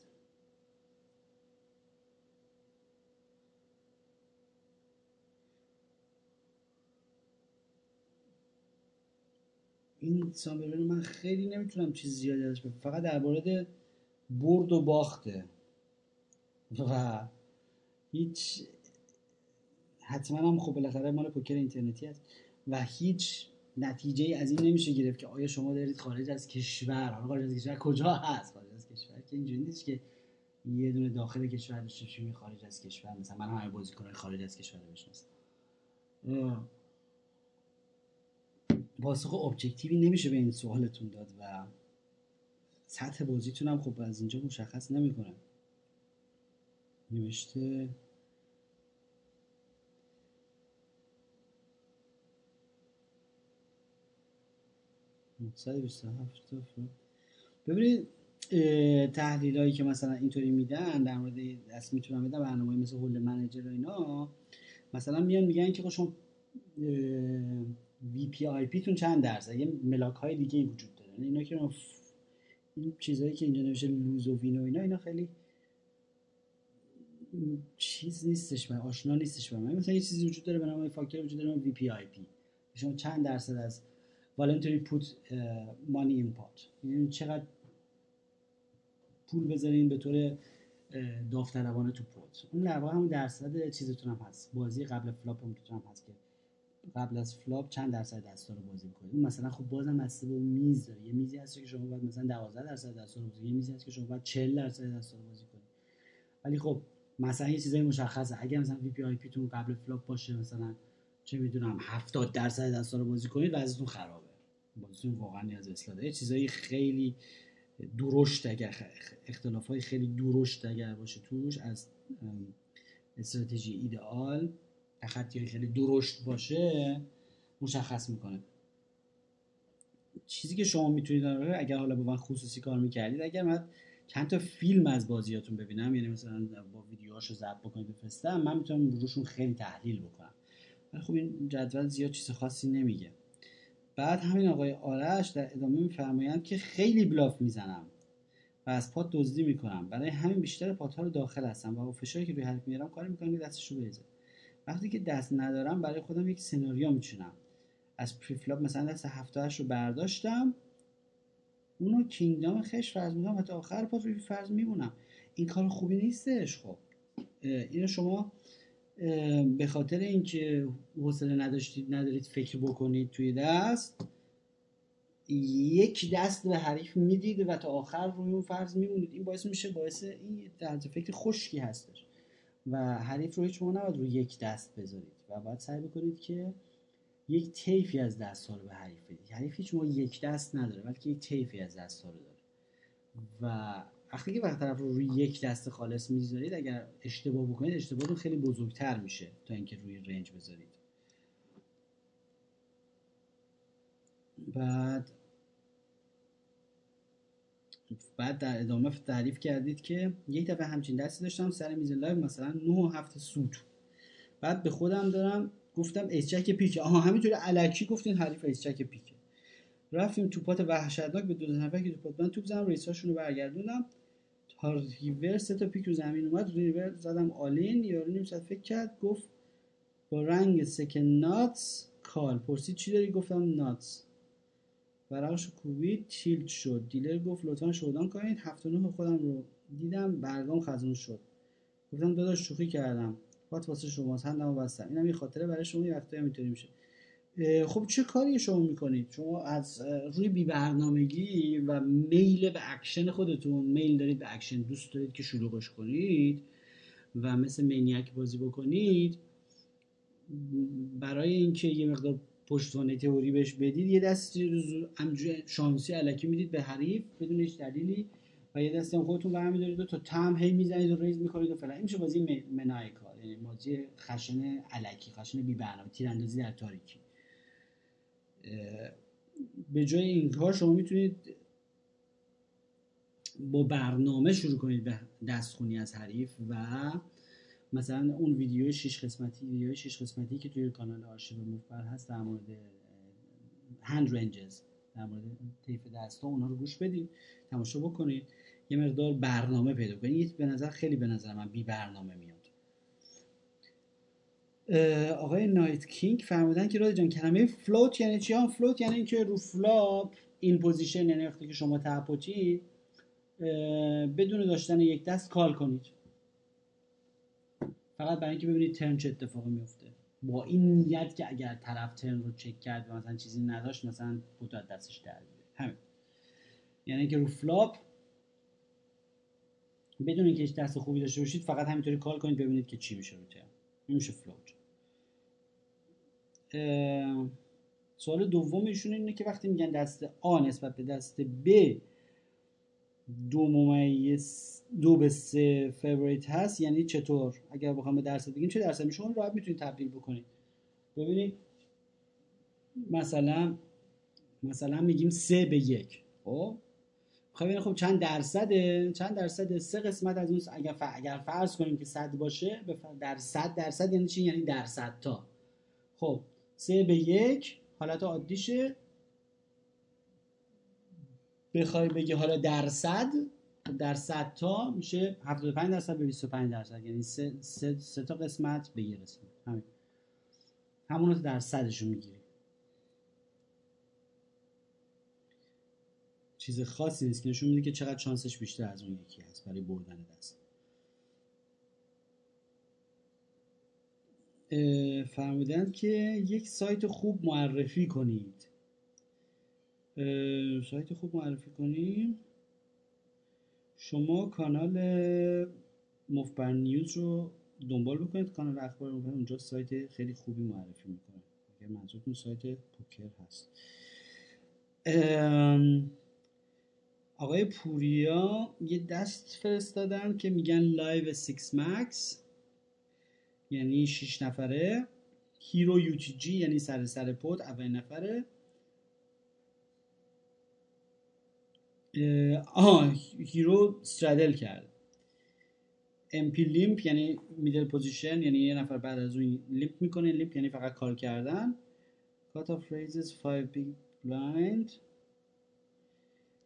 این سامبل رو من خیلی نمی‌تونم چیز زیادی ازش بگم. فقط در مورد برد و باخته. و هیچ حتما هم خب بالاخره مال پوکر اینترنتی هست. و هیچ نتیجه از این نمیشه گرفت که آیا شما دارید خارج از کشور حالا خارج از کشور کجا هست؟ خارج از کشور که اینجوری نیست که یه دونه داخل کشور داشته باشیم خارج از کشور؟ مثلا من همه بازیکن‌های خارج از کشور بشناسم. پاسخ ابجکتیوی نمیشه به این سوالتون داد و سطح بازیتون هم خب از اینجا مشخص نمی‌کنه. نوشته ببینید تحلیل هایی که مثلا اینطوری میدن در مورد دست می‌تونن بدن برنامه مثل هول منیجر و اینا مثلا میان میگن که خب شما VPIP تون چند درصد؟ یه ملاک های دیگه وجود داره. یعنی اینا که این چیزهایی که اینجا نوشته lose و win و اینا اینا خیلی چیز نیستش و آشنا نیستش برای مثلا یه چیزی وجود داره به نام فاکتور وجود داره VPIP. شما چند درصد از voluntary put money in pot یعنی چقدر پول بذارین به طور داوطلبانه تو pot؟ اون در واقع هم درصد چیزتون هم هست. بازی قبل flop هم هست که قبل از flop چند درصد دستا رو بازی می‌کنید اون مثلا خب بازم بسته به میز داره. یه میزی هست که شما باید مثلا 12 درصد دستا رو بازی یه میزی هست که شما باید 40 درصد دستا رو بازی کنید ولی خب مثلا یه چیزای مشخصه. اگه مثلا VPIP تون قبل flop باشه مثلا چه می‌دونم 70 درصد دستا رو بازی کنید وضعیتون خرابه. بازیتون واقعا نیاز به اصلاح چیزای خیلی درشت اگر اختلاف های خیلی درشت اگر باشه توش از استراتژی ایدئال خطی خیلی درشت باشه مشخص می‌کنه. چیزی که شما می‌تونید اگر حالا با من خصوصی کار می‌کردید اگر من چند تا فیلم از بازیاتون ببینم یعنی مثلا با ویدیوهاشو ضبط بکنید بفرستم من می‌تونم روشون خیلی تحلیل بکنم. ولی خب این جدول زیاد چیز خاصی نمیگه. بعد همین آقای آرش در ادامه میفرمایند که خیلی bluff می‌زنم و از pot دزدی می‌کنم. برای همین بیشتر pot ها رو داخل هستم و با فشاری که روی حریف میارم کاری می‌کنم که دستشو بریزه. وقتی که دست ندارم برای خودم یک سناریو میچینم. از preflop مثلا دست هفت دو رو برداشتم اونو king دام خشت فرض می‌کنم و تا آخر روی فرض میمونم. این کار خوبی نیستش خب. اینو شما به خاطر اینکه حوصله نداشتید ندارید فکر بکنید توی دست یک دست به حریف می‌دید و تا آخر روی اون فرض میمونید. این باعث میشه باعث این فکر خشکی هستش. و حریف رو موقع نباید روی یک دست بذارید و باید سعی بکنید که یک طیفی از دست ها رو به حریف بدید. حریف هیچ یک دست نداره بلکه یک طیفی از دست ها رو داره. و وقتی که وقت طرف رو روی یک دست خالص می‌ذارید اگر اشتباه بکنید اشتباهتون خیلی بزرگتر میشه تا اینکه روی رنج بذارید. بعد بعد در ادامه تعریف کردید که یک دفعه همچین دستی داشتم سر میز live مثلا 9 و هفت suit. بعد به خودم دارم گفتم ace jack پیکه. آها همینطوری الکی گفتین حریف ace jack پیکه. رفتیم تو pot وحشتناک به دو نفر که تو pot من توپ زدم raise اشون رو برگردوندم. تا ریور سه تا پیک رو زمین اومد river زدم all-in یارو نیم ساعت فکر کرد گفت با رنگ second nuts call. پرسید چی داری؟ گفتم nuts. ورقش کوبید tilt شد. dealer گفت لطفا showdown کنید. هفت نه خودم رو دیدم برگام خزون شد. گفتم داداش شوخی کردم. pot واسه شماست hand مو بستم. اینم یه خاطره برای شما یه وقتایی اینطوری میشه خب چه کاری شما می‌کنید؟ شما از روی بی برنامگی و میل به اکشن خودتون میل دارید به اکشن دوست دارید که شلوغش کنید و مثل مینیک بازی بکنید برای اینکه یه مقدار پشتوانه تئوری بهش بدید یه دست شانسی علکی می‌دید به حریف بدون هیچ دلیلی و یه دستی هم خودتون برمیدارید و تا تم هی می‌زنید و ریز می‌کنید و فلان این میشه بازی منایکال یعنی بازی خشن علکی خشن بی برنامه تیراندازی در تاریکی. به جای این کار شما می‌تونید با برنامه شروع کنید به دستخونی از حریف و مثلا اون ویدیو شش قسمتی ویدیو شش قسمتی که توی کانال آرشیو مفبر هست در مورد hand ranges در مورد طیف دستا اونها رو گوش بدید تماشا بکنید یه مقدار برنامه پیدا کنید به نظر خیلی به نظر من بی برنامه میاد. آقای نایت کینگ فرمودن که رادی جان کلمه float یعنی چی؟ هم float یعنی اینکه رو flop in position یعنی وقتی که شما ته pot ید بدون داشتن یک دست call کنید. فقط برای اینکه ببینید turn چه اتفاقی میفته. با این نیت که اگر طرف turn رو چک کرد و مثلا چیزی نداشت مثلا بوتو دستش در همین. یعنی که رو flop بدون اینکه هیچ دست خوبی داشته باشید فقط همینطوری call کنید ببینید که چی میشه رو turn. میشه float سوال دوم ایشون اینه که وقتی میگن دست آ نسبت به دست ب دو ممیز دو به سه favorite هست یعنی چطور؟ اگر بخوام به درصد بگیم چه درصد شما راحت می‌تونید تبدیل بکنید. ببینید مثلا مثلا میگیم سه به یک. خب؟ خب خب چند درصده؟ چند درصد سه قسمت از اون اگر اگر فرض کنیم که صد باشه در صد درصد یعنی چی؟ یعنی درصد تا. خب سه به یک حالت عادیشه. بخوای بگی حالا درصد درصد تا میشه 75 درصد به 25 درصد. یعنی سه, سه, سه تا قسمت به یه قسمت. همین. همون رو درصدش رو می‌گیری چیز خاصی نیست که نشون میده که چقدر شانسش بیشتر از اون یکی هست برای بردن دست. فرمودن که یک سایت خوب معرفی کنید. سایت خوب معرفی کنیم. شما کانال مفبر نیوز رو دنبال بکنید. کانال اخبار مفبر اونجا سایت خیلی خوبی معرفی می‌کنه. اگر منظورتون سایت پوکر هست. آقای پوریا یه دست فرستادن که میگن live 6 max یعنی 6 نفره. هیرو یو جی یعنی سر سر pot اول نفره. آها hero straddle کرد. MP limp یعنی middle position یعنی یه نفر بعد از اون limp می‌کنه. limp یعنی فقط call کردن. cutoff raises 5 big blind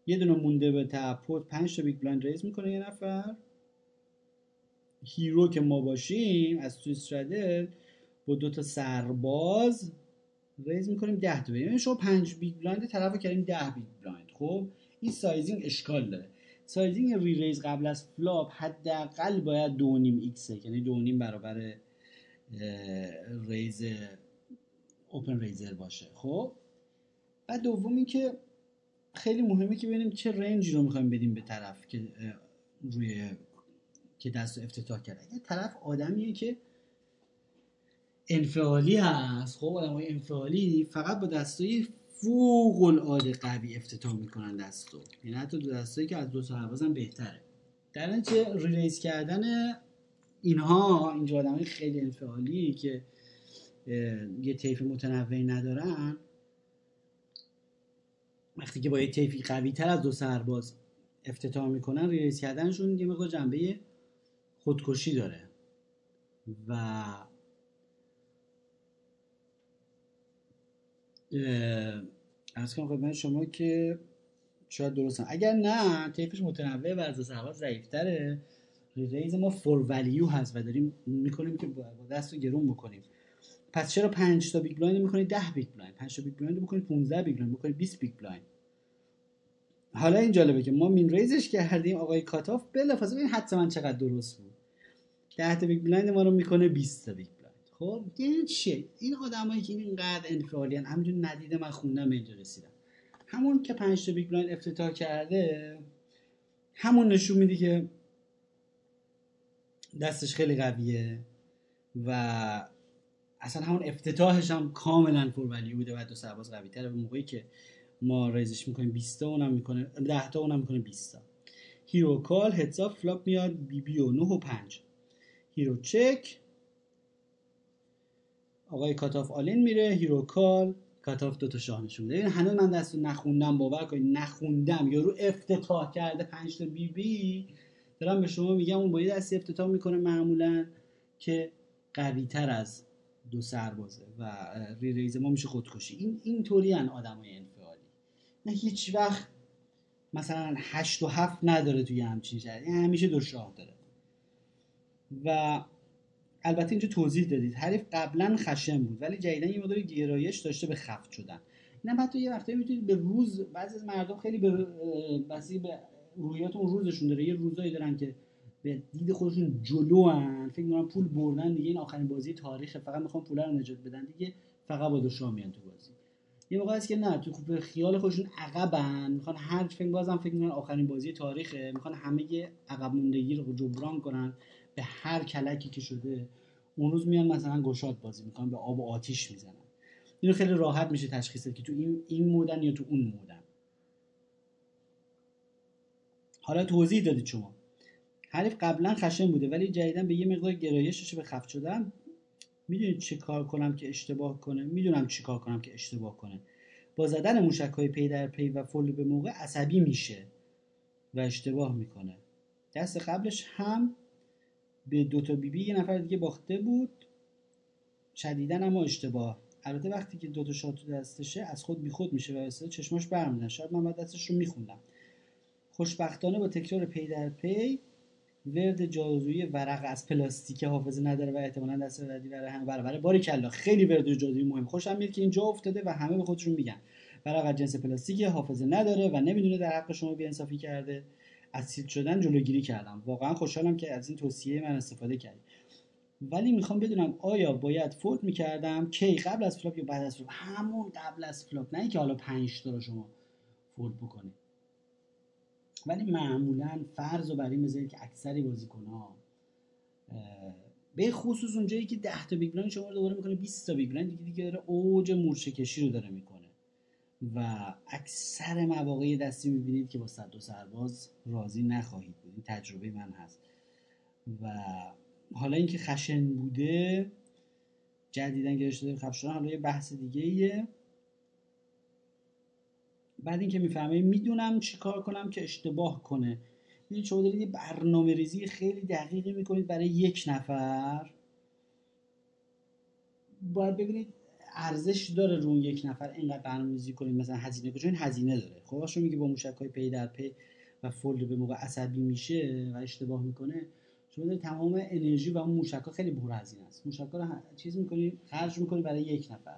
یه دونه مونده به ته pot 5 تا big blind raise می‌کنه یه نفر. hero که ما باشیم از تو straddle با دو تا سرباز raise می‌کنیم 10 تا. یعنی شما 5 big blind طرف کردیم 10 big blind خب؟ این sizing اشکال داره. sizing re-raise قبل از flop حداقل باید دو نیم x ه یعنی دو نیم برابر raise open raiser باشه. خب؟ بعد دوم که خیلی مهمه که ببینیم چه range ی رو می‌خوایم بدیم به طرف که روی که دست افتتاح کرد اگه طرف آدمیه که انفعالی هست. خب آدم های انفعالی فقط با دستای فوق العاده قوی افتتاح می‌کنن دستو. یعنی حتی دو دستایی که از دو سرباز هم بهتره. در نتیجه ریلیز کردن اینها اینجا آدم خیلی انفعالی که یه طیف متنوعی ندارن وقتی که با یه طیفی قوی تر از دو سرباز افتتاح می‌کنن ریلیز کردنشون یه مقدار جنبه خودکشی داره. و از کنم خدمت شما که شاید درست هم. اگر نه طیفش متنوع و از سرباز ضعیفتره. ریز ما فور ولیو هست و داریم می‌کنیم که با دست رو گرون بکنیم. پس چرا 5 تا big blind می‌کنید؟ 10 big blind. 5 تا big blind بکنید 15 big blind. بکنید 20 big blind. حالا این جالبه که ما min-raise ش کردیم آقای cutoff بلافاصله ببین حتما چقدر درست بود. 10 تا big blind ما رو می‌کنه 20 تا big blind. خب این چیه؟ این آدمایی که اینقدر انفعالیان همینجور ندیده من خوندم اینجا رسیدم. همون که 5 تا big blind افتتاح کرده همون نشون میده که دستش خیلی قویه و اصلا همون افتتاحش هم کاملا value بوده و دو سرباز قوی تره. به موقعی که ما raise ش می‌کنیم 20 تا اونم می‌کنه 10 تا اونم می‌کنه 20 تا. hero call heads flop میاد بی بی و 9 و 5 hero check آقای cutoff all-in میره hero call cutoff دو تا شاه نشون میده. هنوز من دستو نخوندم باور کنید نخوندم. یارو افتتاح کرده 5 تا BB. دارم به شما میگم اون با یه دستی افتتاح می‌کنه معمولا که قوی تر از دو سربازه و ری ریز ما میشه خودکشی. این اینطوری ان آدمای انفعالی. نه هیچ وقت مثلا هشت و هفت نداره توی همچین شهر. این همیشه دو شاه داره. و البته اینجا توضیح دادید. حریف قبلا خشم بود ولی جدیدا یه مقدار گرایش داشته به خفت شدن. اینم حتی یه وقتایی می‌تونید به روز بعضی از مردم خیلی به بسی به رویاتون روزشون داره. یه روزایی دارن که به دید خودشون جلو هن فکر می‌کنم پول بردن دیگه. این آخرین بازی تاریخ فقط می‌خوان پول رو نجات بدن دیگه. فقط با دو میان تو بازی. یه موقع هست که نه تو به خیال خودشون عقبن. می‌خوان هر فکر بازم فکر می‌کنن آخرین بازی تاریخه. می‌خوان همه عقب موندگی رو جبران کنن. به هر کلکی که شده اون روز میان مثلا گشاد بازی می‌کنن به آب و آتیش می‌زنن. اینو خیلی راحت میشه تشخیص که تو این این مودن یا تو اون مودن. حالا توضیح دادید شما. حریف قبلا خشن بوده ولی جدیدا به یه مقدار گرایشش به سفت شدنه. می‌دونید چه کار کنم که اشتباه کنه؟ می‌دونم چی کار کنم که اشتباه کنه. با زدن موشک های پی در پی و fold به موقع عصبی میشه و اشتباه می‌کنه. دست قبلش هم به دو تا بی بی یه نفر دیگه باخته بود. شدیدن اما اشتباه. البته وقتی که دو تا شاه تو دستشه از خود بیخود میشه و اصلا چشماش برمیدن شاید من بعد دستش رو میخوندم. خوشبختانه با تکرار پی در پی ورد جادویی ورق از پلاستیک حافظه نداره و احتمالا دست بعدی برای همه برابره. باری کلا خیلی ورد جادویی مهم. خوشم میاد که اینجا افتاده و همه به خودشون میگن. ورق جنس پلاستیک حافظه نداره و نمی‌دونه در حق شما بی‌انصافی کرده. از سیل شدن جلوگیری کردم. واقعا خوشحالم که از این توصیه من استفاده کردی. ولی می‌خوام بدونم آیا باید fold می‌کردم کی قبل از flop یا بعد از flop همون قبل از flop نه اینکه حالا 5 تا شما fold بکنید ولی معمولا فرض رو بر این بذارید که اکثری بازیکن ها به خصوص اونجایی که 10 تا big شما رو دوباره می‌کنه 20 تا big دیگه دیگه داره اوج مورچه کشی رو داره می‌کنه. و اکثر مواقع دستی می‌بینید که با صد و سرباز راضی نخواهید بود. این تجربه من هست. و حالا اینکه خشن بوده جدیدن گرایش داره خب حالا یه بحث دیگه ایه بعد اینکه می‌فهمه می‌دونم چی کار کنم که اشتباه کنه. این شما دارید یه برنامه ریزی خیلی دقیقی می‌کنید برای یک نفر. باید ببینید ارزش داره رو یک نفر اینقدر برنامه‌ریزی کنید مثلا هزینه کنید چون هزینه داره. خب شما میگه با موشک های پی در پی و fold به موقع عصبی میشه و اشتباه می‌کنه. شما دارید تمام انرژی و اون موشک ها خیلی هزینه است. موشک ها رو چیز می‌کنید خرج می‌کنید برای یک نفر.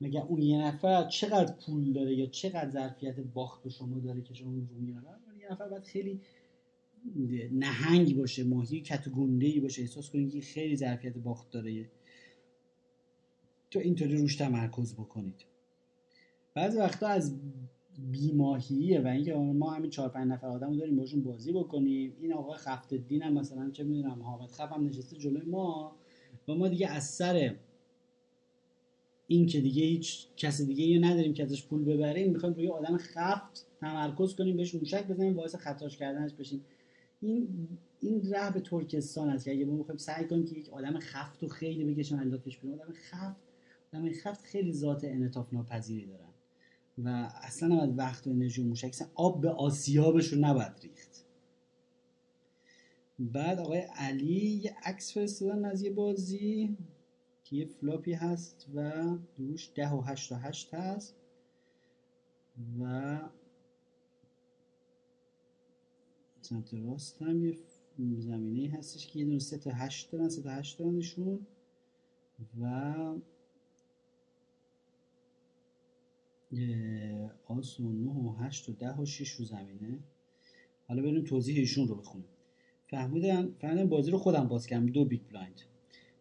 مگه اون یه نفر چقدر پول داره یا چقدر ظرفیت باخت به شما داره که شما رو یه نفر؟ یه نفر باید خیلی نهنگ باشه ماهی کت ای باشه. احساس کنید که خیلی ظرفیت باخت داره. تو اینطوری روش تمرکز بکنید. بعضی وقتا از بیماهیه و اینکه ما همین چهار پنج نفر آدم داریم باشون بازی بکنیم. این آقا خفت دین هم مثلا چه می‌دونم حامد خف هم نشسته جلوی ما و ما دیگه از سر این که دیگه هیچ کس دیگه یه نداریم که ازش پول ببریم می‌خوایم روی آدم خفت تمرکز کنیم بهش موشک بزنیم باعث خطاش کردنش بشیم. این این ره به ترکستان است که اگه ما می‌خوایم سعی کنیم که یک آدم خفت و خیلی بکشیم انداکش بیرون آدم خفت آدم خفت خیلی ذات انعطاف ناپذیری دارن. و اصلا نباید وقت و انرژی و موشک آب به آسیابش رو نباید ریخت. بعد آقای علی یه عکس فرستادن از یه بازی که یه flop ی هست و دوش ده و هشت و هشت هست. و سمت راست هم یه زمینه هستش که یه دونه سه تا هشت دارن سه تا هشت دارنشون. و آس و نه و هشت و ده و شیش رو زمینه. حالا بریم توضیح ایشون رو بخونیم. فهمیدم فهمیدم بازی رو خودم باز کردم. دو big blind.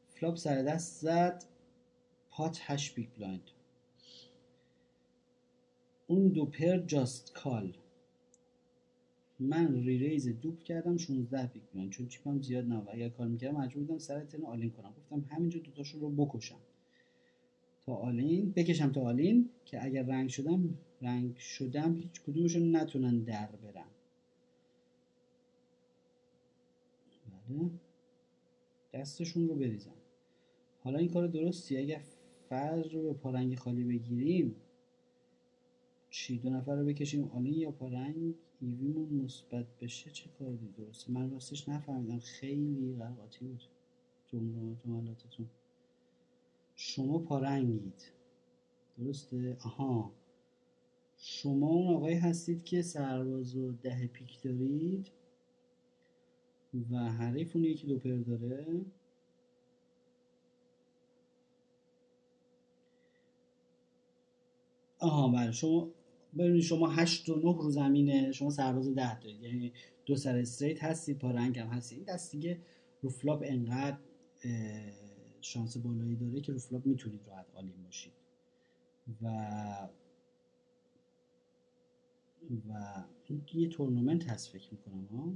flop سر دست زد. pot هشت big blind. اون دو پر just call. من re-raise دوب کردم 16 big blind. چون chip م زیاد نه اگر کال می‌کردم مجبور بودم سر turn all-in کنم. گفتم همینجا دوتاشون رو بکشم. تا all-in بکشم تا all-in که اگر رنگ شدم رنگ شدم هیچ کدومشون نتونن در برن. بله. دستشون رو بریزم. حالا این کار درستی اگر فرض رو به پارنگ خالی بگیریم چی؟ دو نفر رو بکشیم all-in یا پارنگ؟ EV مون مثبت بشه چه کاری؟ درسته. من راستش نفهمیدم. خیلی غلطی بود جملاتتون. شما پارنگید. درسته؟ آها. شما اون آقایی هستید که سرباز و ده پیک دارید و حریف اون یکی دو پر داره. آها بله. شما ببینید شما هشت و نه رو زمینه شما سرباز ده دارید. یعنی دو سر straight هستید پارنگ هم هستید. دست دیگه رو flop انقدر شانس بالایی داره که رو می‌تونید راحت all-in باشید. و و یه تورنمنت هست فکر می‌کنم ها.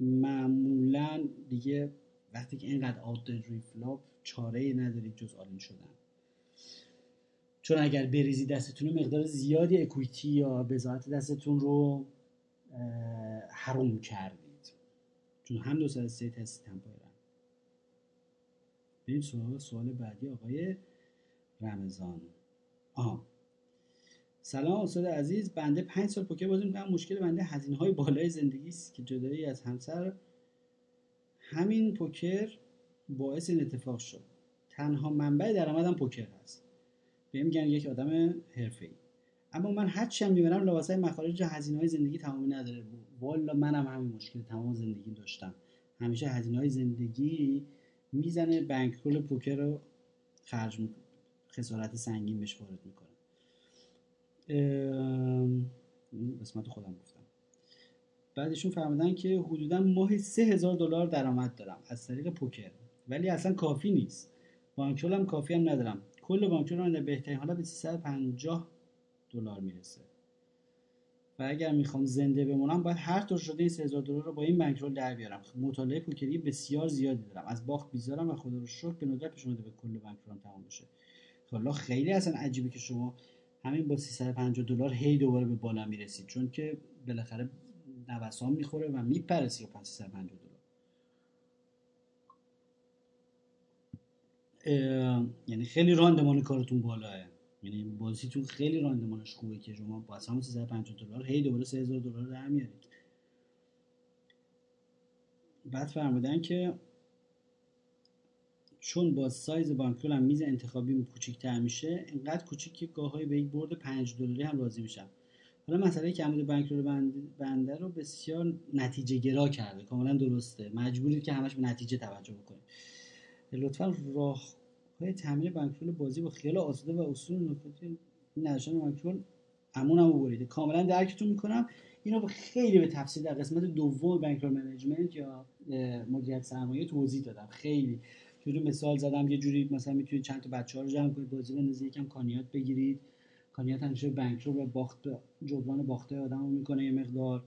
معمولا دیگه وقتی که اینقدر دارید روی flop چاره ندارید جز all-in شدن. چون اگر بریزی دستتون مقدار زیادی equity یا بضاعت دستتون رو حروم کردید. چون هم دو سر straight هستید هم بریم سوال سوال بعدی آقای رمضان. آها سلام استاد عزیز. بنده پنج سال پوکر بازی می‌کنم. مشکل بنده هزینه های بالای زندگی است که جدایی از همسر. همین پوکر باعث این اتفاق شد. تنها منبع درآمدم پوکر هست. بهم میگن یک آدم ای اما من هر چی هم می‌برم لباسای مخارج هزینه های زندگی تمامی نداره. والا منم همین مشکل تمام زندگی داشتم. همیشه هزینه های زندگی می‌زنه بانک رول پوکر رو خرج می‌کنه. خسارت سنگین بهش وارد می‌کنه. قسمت خودم گفتم. بعدشون فهمیدن که حدودا ماهی سه هزار دلار درآمد دارم از طریق پوکر. ولی اصلا کافی نیست. بانکرول هم کافی هم ندارم. کل بانکرول من در بهترین حالا به 350 دلار می‌رسه. و اگر می‌خوام زنده بمونم باید هر طور شده این 3000 دلار رو با این بانکرول در بیارم. مطالعه پوکری بسیار زیادی دارم. از باخت بیزارم و خدا رو شکر به ندرت پیش به کل بانکرولم تمام بشه. حالا خیلی اصلا عجیبه که شما همین با 350 دلار هی دوباره به بالا می‌رسید. چون که بالاخره نوسان می‌خوره و میپره 350 دلار. یعنی خیلی راندمان کارتون بالاه. یعنی بازیتون خیلی راندمانش خوبه که شما با همون 350 دلار هی دوباره 3000 دلار در میارید. بعد فرمودن که چون با size bankroll هم میز انتخابی کوچیک‌تر میشه اینقدر کوچیک که گاهی به یک برد 5 دلاری هم راضی میشم. حالا مسئله که کمبود bankroll بنده رو بسیار نتیجه گرا کرده. کاملا درسته. مجبورید که همش به نتیجه توجه بکنید. لطفا راه های تامین bankroll بازی با خیال آسوده و اصول نکاتی نشان bankroll امون هم بریده کاملا درکتون می‌کنم. اینو خیلی به تفصیل در قسمت دوم bankroll management یا مدیریت سرمایه توضیح دادم. خیلی جوری مثال زدم. یه جوری مثلا می‌تونید چند تا بچه ها رو جمع کنید بازی بندازید. یکم کانیات بگیرید. کانیات همیشه بانک رو به باخت جبران باخته آدم رو می‌کنه یه مقدار.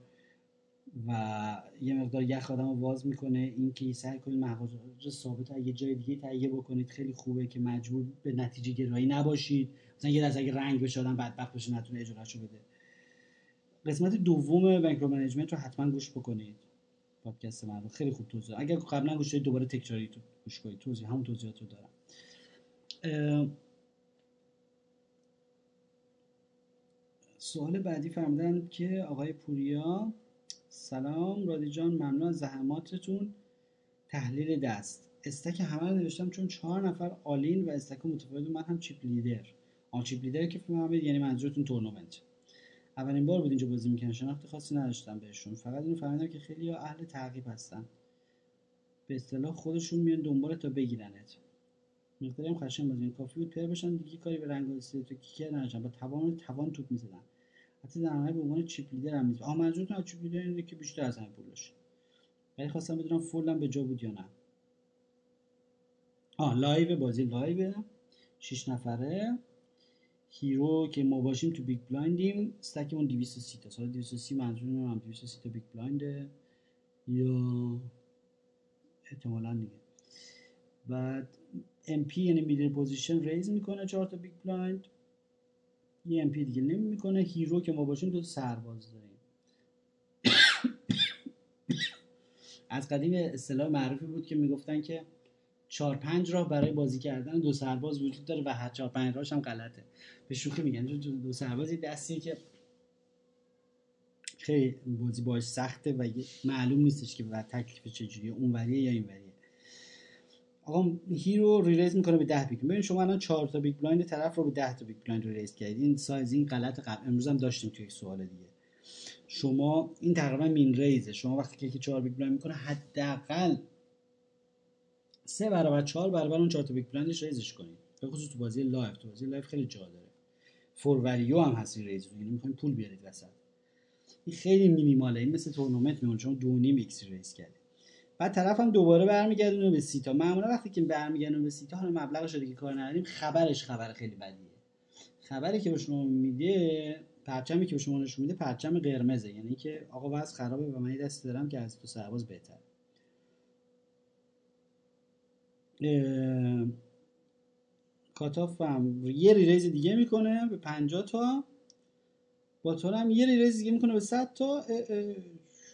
و یه مقدار یخ آدم رو باز می‌کنه. این که سعی کنید مغازه ثابت یه جای دیگه تهیه بکنید خیلی خوبه که مجبور به نتیجه گرایی نباشید. مثلا یه از اگه رنگ بشه آدم بدبخت بشه نتونه اجراشو بده. قسمت دوم bank management رو حتما گوش بکنید. پادکست من رو. خیلی خوب توضیح. اگر قبلا گوش دادید دوباره تکراری تو گوش کنید. توضیح همون توضیحات رو دارم. سوال بعدی فرمودن که آقای پوریا سلام رادی جان ممنون از زحماتتون. تحلیل دست. stack همه رو نوشتم چون چهار نفر all-in و stack متفاوت. من هم chip leader. آن chip leader که فهمید یعنی منظورتون تورنمنت. اولین بار بود اینجا بازی می‌کنن شناخت خاصی نداشتم بهشون. فقط اینو فهمیدم که خیلی اهل تعقیب هستن. به اصطلاح خودشون میان دنبال تا بگیرنت. مقداری هم خشن بازی. کافی بود پر بشن دیگه کاری به رنگ و kicker نداشتن. با توان توان توپ می‌زدن. حتی در نهایت به عنوان chip leader هم نیست. آها منظورتون از chip leader اینه که بیشتر از همین پول ولی خواستم بدونم fold م به جا بود یا نه. آه لایو بازی لایو. 6 نفره. hero که ما باشیم تو big blind یم. stack مون 230 تا. سال 230 منظور هم 230 تا big blind ه یا احتمالا دیگه. بعد MP یعنی middle position raise می‌کنه چهار تا big blind. یه MP دیگه نمی‌کنه. hero که ما باشیم دو سرباز داریم. از قدیم اصطلاح معروفی بود که می‌گفتن که چهار پنج راه برای بازی کردن دو سرباز وجود داره و هر چهار پنج راهش هم غلطه. به شوخی میگن. دو سرباز یه دستیه که خیلی بازی باش سخته و معلوم نیستش که و تکلیف چجوریه اون وریه یا این وریه آقا hero reraise می‌کنه به 10 big ببین شما الان 4 تا big blind طرف رو به 10 تا big blind reraise کردید. این سایز این غلط قبل امروز هم داشتیم توی یک سوال دیگه. شما این تقریبا min raise ه. شما وقتی که 4 big blind می‌کنه حداقل سه برابر چهار برابر اون چهار تا big blind ش raise ش کنید. به خصوص تو بازی live. تو بازی live خیلی جا داره. for value هم هست raise رو. یعنی می‌خواین پول بیارید وسط. این خیلی مینیماله. این مثل تورنمنت میمونه. چون دو نیم X raise کرده بعد طرف هم دوباره برمیگردونه به سی تا. معمولا وقتی که برمیگردونه به سی تا حالا مبلغش دیگه کار نداریم. خبرش خبر خیلی بدیه. خبری که به شما میده پرچمی که به شما نشون میده پرچم قرمزه. یعنی که آقا وضع خرابه و من دست دارم که از تو سرباز بهتر cutoff هم یه reraise دیگه می‌کنه به 50 تا. button هم یه reraise دیگه می‌کنه به 100 تا.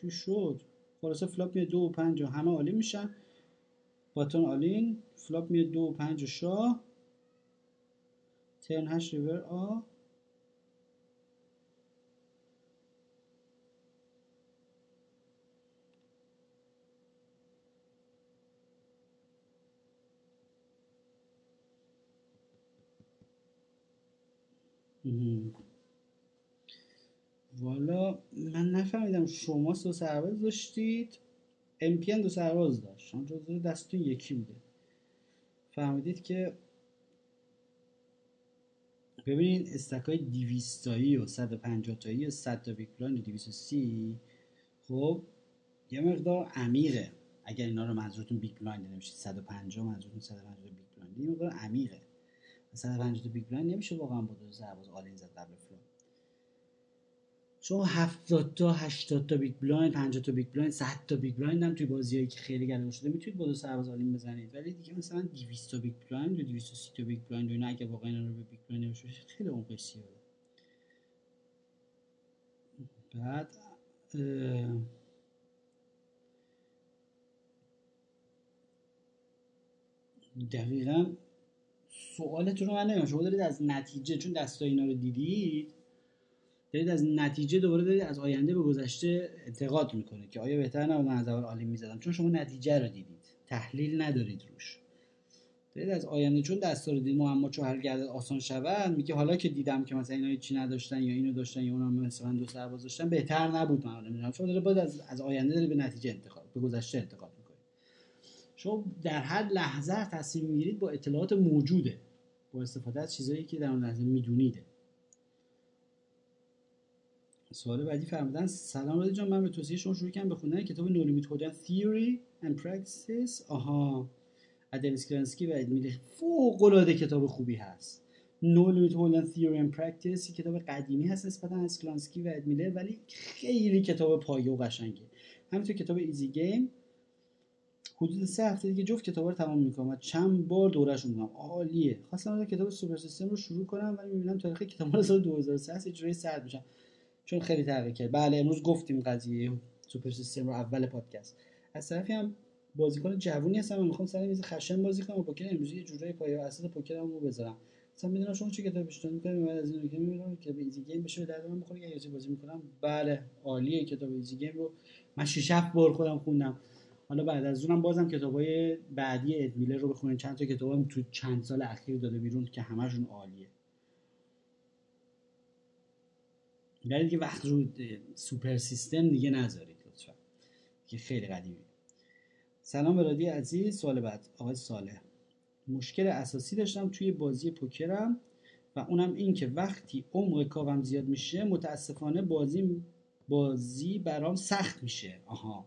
چی شد؟ خلاصه flop میاد دو و پنج و همه all in میشن. button all in flop میاد دو و پنج و شاه. ترن هشت ریور آ. والا من نفهمیدم شما دو سرباز داشتید امپی هم دو سرباز داشت. شما جزو دستتون یکی بوده. فهمیدید که ببینید stack ای دویست تایی و 150 تایی و 100 تا big و 230 خب یه مقدار عمیقه. اگر اینا رو منظورتون big blind نمیشه 150 منظورتون 150 big blind یه مقدار عمیقه. 150 تا big blind نمیشه واقعا با دو سرباز all in زد قبل شما 70 تا 80 تا big blind 50 تا big blind 100 تا big blind هم توی بازیایی که خیلی گرم شده می‌تونید با دو سرباز all in بزنید. ولی دیگه مثلا 200 تا big blind یا 230 تا big blind اینا اگه واقعا اینا رو به big blind نمیشه خیلی اون قصیه بعد دقیقا سوالتون رو من نمی‌دونم. شما دارید از نتیجه چون دستای اینا رو دیدید دارید از نتیجه دوباره دارید از آینده به گذشته انتقاد می‌کنید که آیا بهتر نبود من از اول عالی می‌زدم؟ چون شما نتیجه رو دیدید. تحلیل ندارید روش. دارید از آینده چون دستا رو دید معما چون حل گردد آسان شود میگه حالا که دیدم که مثلا اینا چی نداشتن یا اینو داشتن یا اونم مثلا دو سرباز داشتن بهتر نبود من نمی‌دونم شما داره باید از, از آینده داری به نتیجه انتقاد به گذشته انتقاد می‌کنید شما در هر لحظه تصمیم می‌گیرید با اطلاعات موجوده با استفاده از چیزایی که در اون لحظه میدونیده. سوال بعدی فرمودن سلام رادی جان من به توصیه شما شروع کردم به خوندن کتاب No Limit Hold'em Theory and Practice آها. ادل اسکلانسکی و اد میلر فوق العاده کتاب خوبی هست. No Limit Hold'em Theory and Practice. کتاب قدیمی هست نسبتا اسکلانسکی و اد میلر ولی خیلی کتاب پایه و قشنگه. همینطور کتاب Easy Game حدود سه هفته دیگه جفت کتاب رو تمام می‌کنم و چند بار دورهشون می‌کنم عالیه. خواستم کتاب Super System رو شروع کنم ولی می‌بینم تاریخ کتاب رو سال 2003 هست اجرای سرد میشم. چون خیلی تغییر کرد. بله امروز گفتیم قضیه Super System رو اول پادکست. از طرفی هم بازیکن جوونی هستم می‌خوام سر میز خشن بازی کنم پوکر امروزی یه جورایی پایه اساس پوکرم رو بذارم. مثلا می‌دونم شما چه کتاب بیشتر می‌کنید؟ من از اینو که می‌بینم که به Easy Game بشه درد من بخوره. اگه بازی می‌کنم بله عالیه کتاب Easy Game رو. من 6 7 بار خودم خوندم. حالا بعد از اونم بازم کتابای بعدی ادمیلر رو بخونید چند تا کتابم تو چند سال اخیر داده بیرون که همشون عالیه. ولی دیگه وقت رو سوپر سیستم دیگه نذارید لطفا. که خیلی قدیمی. سلام برادی عزیز. سوال بعد آقای ساله مشکل اساسی داشتم توی بازی پوکرم و اونم این که وقتی عمق کاوم زیاد میشه متاسفانه بازی بازی برام سخت میشه. آها.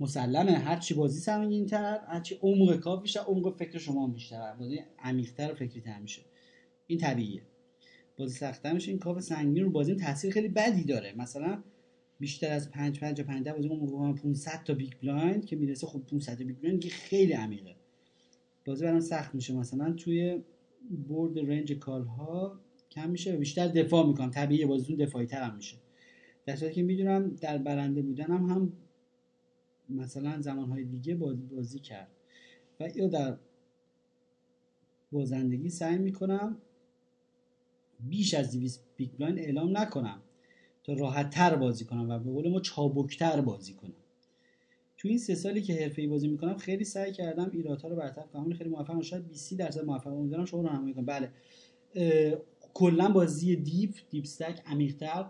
مسلمه. هرچی بازی سنگین تر هرچی عمق کاو بیشتر عمق فکر شما بیشتر. بازی عمیق‌تر و فکری تر میشه. این طبیعیه. بازی سختتر میشه این کاو سنگین رو بازی تاثیر خیلی بدی داره. مثلا بیشتر از 5 5 50 بازی اون 500 تا big blind که می‌رسه خب 500 تا big blind که خیلی عمیقه. بازی برام سخت میشه. مثلا توی board range call ها کم میشه و بیشتر دفاع می‌کنم. طبیعیه بازیتون دفاعی تر هم میشه. در صورتی که می‌دونم در برنده بودنم هم مثلا زمانهای دیگه بازی, بازی کرد. و یا در بازندگی سعی می‌کنم بیش از 200 big blind اعلام نکنم. تا راحت تر بازی کنم و به قول ما چابکتر بازی کنم. تو این سه سالی که حرفه‌ای بازی می‌کنم خیلی سعی کردم ایرادها رو برطرف کنم. خیلی موفقم شاید 20 درصد موفق امیدوارم شما راهنمایی کنم بله. کلا بازی deep deep stack عمیق‌تر.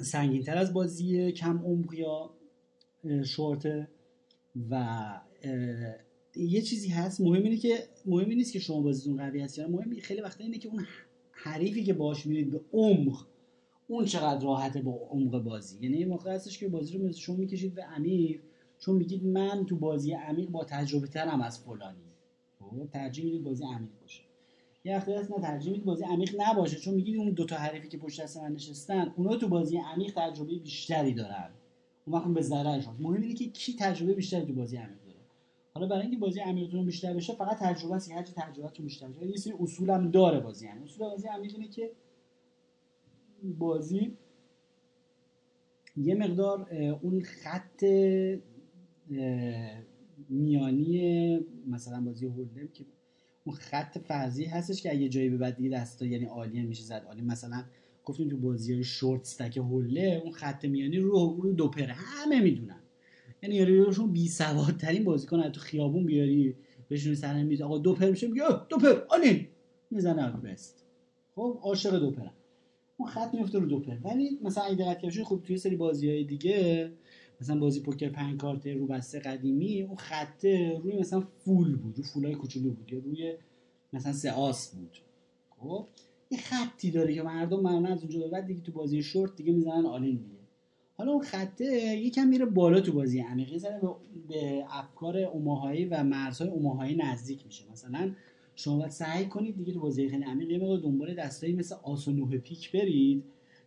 سنگینتر از بازی کم عمق یا شورت و یه چیزی هست مهم اینه که مهم نیست که شما بازیتون قوی هست یا مهم خیلی وقتا اینه که اون حریفی که باش میرید به عمق اون چقدر راحته با عمق بازی. یعنی یه موقع هستش که بازی رو مثل شما می‌کشید به عمیق چون میگید من تو بازی عمیق با تجربه ترم از فلانی. خب ترجیح می‌دید بازی عمیق باشه. یه وقتی هست نه ترجیح می‌دید بازی عمیق نباشه چون میگید اون دو تا حریفی که پشت دست من نشستن اونا تو بازی عمیق تجربه بیشتری دارن. اون وقت به ضررشون مهم اینه که کی تجربه بیشتری تو بازی عمیق حالا برای اینکه بازی عمیقتون بیشتر بشه فقط تجربه است هر چی تجربهتون بیشتر بشه. یه سری اصول هم داره بازی عمیق اصول بازی عمیق اینه که بازی یه مقدار اون خط میانی مثلا بازی Hold'em که اون خط فرضی هستش که اگه جایی به بعد دیگه دستا یعنی عالی میشه زد. عالی مثلا گفتیم تو بازی های short stack هوله اون خط میانی رو رو دوپر همه می‌دونن. یعنی یاریشون بی سوادترین بازیکن تو خیابون بیاری بهشون سر میز آقا دوپر میشه میگه دوپر all in می‌زنه بست. خب عاشق دوپرم اون خط میفته رو دوپر ولی مثلا اگه دقت کنید خب توی سری بازی های دیگه مثلا بازی پوکر پنج کارته رو بسته قدیمی اون خط روی مثلا full بود رو full ای کوچولو بود یا روی مثلا سه آس بود. خب یه خطی داره که مردم معمولا از اونجا بعد دیگه تو بازی شورت دیگه می‌زنن all in دیگه. حالا اون خطه یکم میره بالا تو بازی عمیق یه ذره به افکار اوماهایی و مرزهای اوماهایی نزدیک میشه. مثلا شما باید سعی کنید دیگه تو بازی خیلی عمیق یه مقدار دنبال دستایی مثل آس و نوه پیک برید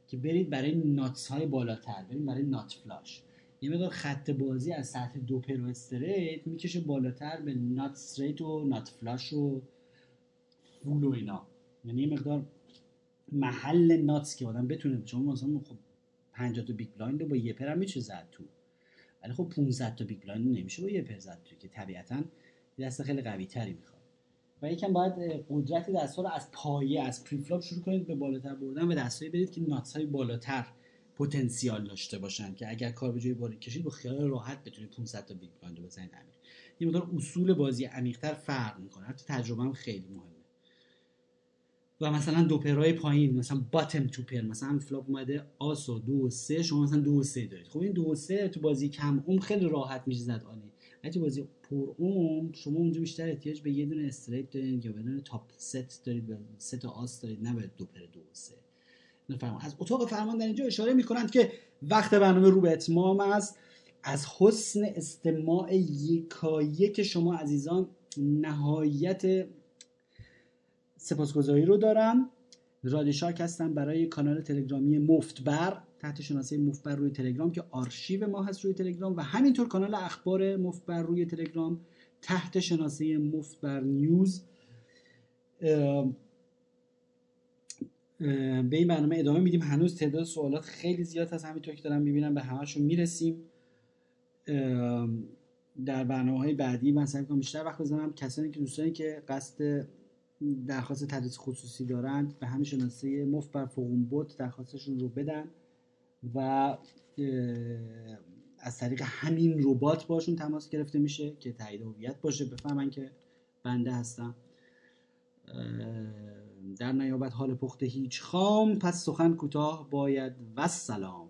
که برید برای nuts های بالاتر برید برای nut flush. یه مقدار خط بازی از سطح دو پر و straight می‌کشه بالاتر به nut straight و nut flush و full و اینا. یعنی یه مقدار محل nuts که آدم بتونه چون مثلا خب 50 تا big blind رو با یه پر هم میشه زد تو. ولی خب 500 تا big blind نمیشه با یه پر زد تو که طبیعتا دست خیلی قوی تری می‌خواد. و یکم باید قدرت دست رو از پایه از preflop شروع کنید به بالاتر بردن و دستایی بدید که nuts های بالاتر پتانسیال داشته باشن که اگر کار به جای باریک کشید با خیال راحت بتونید 500 تا big blind بزنید عمیق. یه مقدار اصول بازی عمیقتر فرق می‌کنه. حتی تجربه هم خیلی مهمه. و مثلا دو پرهای پایین مثلا bottom two pair مثلا flop اومده آس و دو و سه شما مثلا دو و سه دارید. خب این دو و سه تو بازی کم عمق خیلی راحت میشه زد all in. تو بازی پر عمق شما اونجا بیشتر احتیاج به یه دونه straight دارید یا یه دونه top set دارید یه سه تا آس دارید نه به دو پر دو و سه. از اتاق فرمان در اینجا اشاره می‌کنند که وقت برنامه رو به اتمام است. از حسن استماع یکایک شما عزیزان نهایت سپاسگزاری رو دارم. رادیشاک هستم برای کانال تلگرامی مفتبر تحت شناسه مفتبر روی تلگرام که آرشیو ما هست روی تلگرام و همینطور کانال اخبار مفتبر روی تلگرام تحت شناسه مفتبر نیوز. به این برنامه ادامه میدیم. هنوز تعداد سوالات خیلی زیاد هست. همینطور که دارم می‌بینم به همشون می‌رسیم. در برنامه های بعدی من سعی کنم بیشتر وقت بزنم. کسانی که دوستانی که قصد درخواست تدریس خصوصی دارند به همین شناسه مفت بر فوقون بوت درخواستشون رو بدن و از طریق همین ربات باشون تماس گرفته میشه که تایید هویت باشه بفهمن که بنده هستم در نیابت حال پخته هیچ خام پس سخن کوتاه باید. و سلام.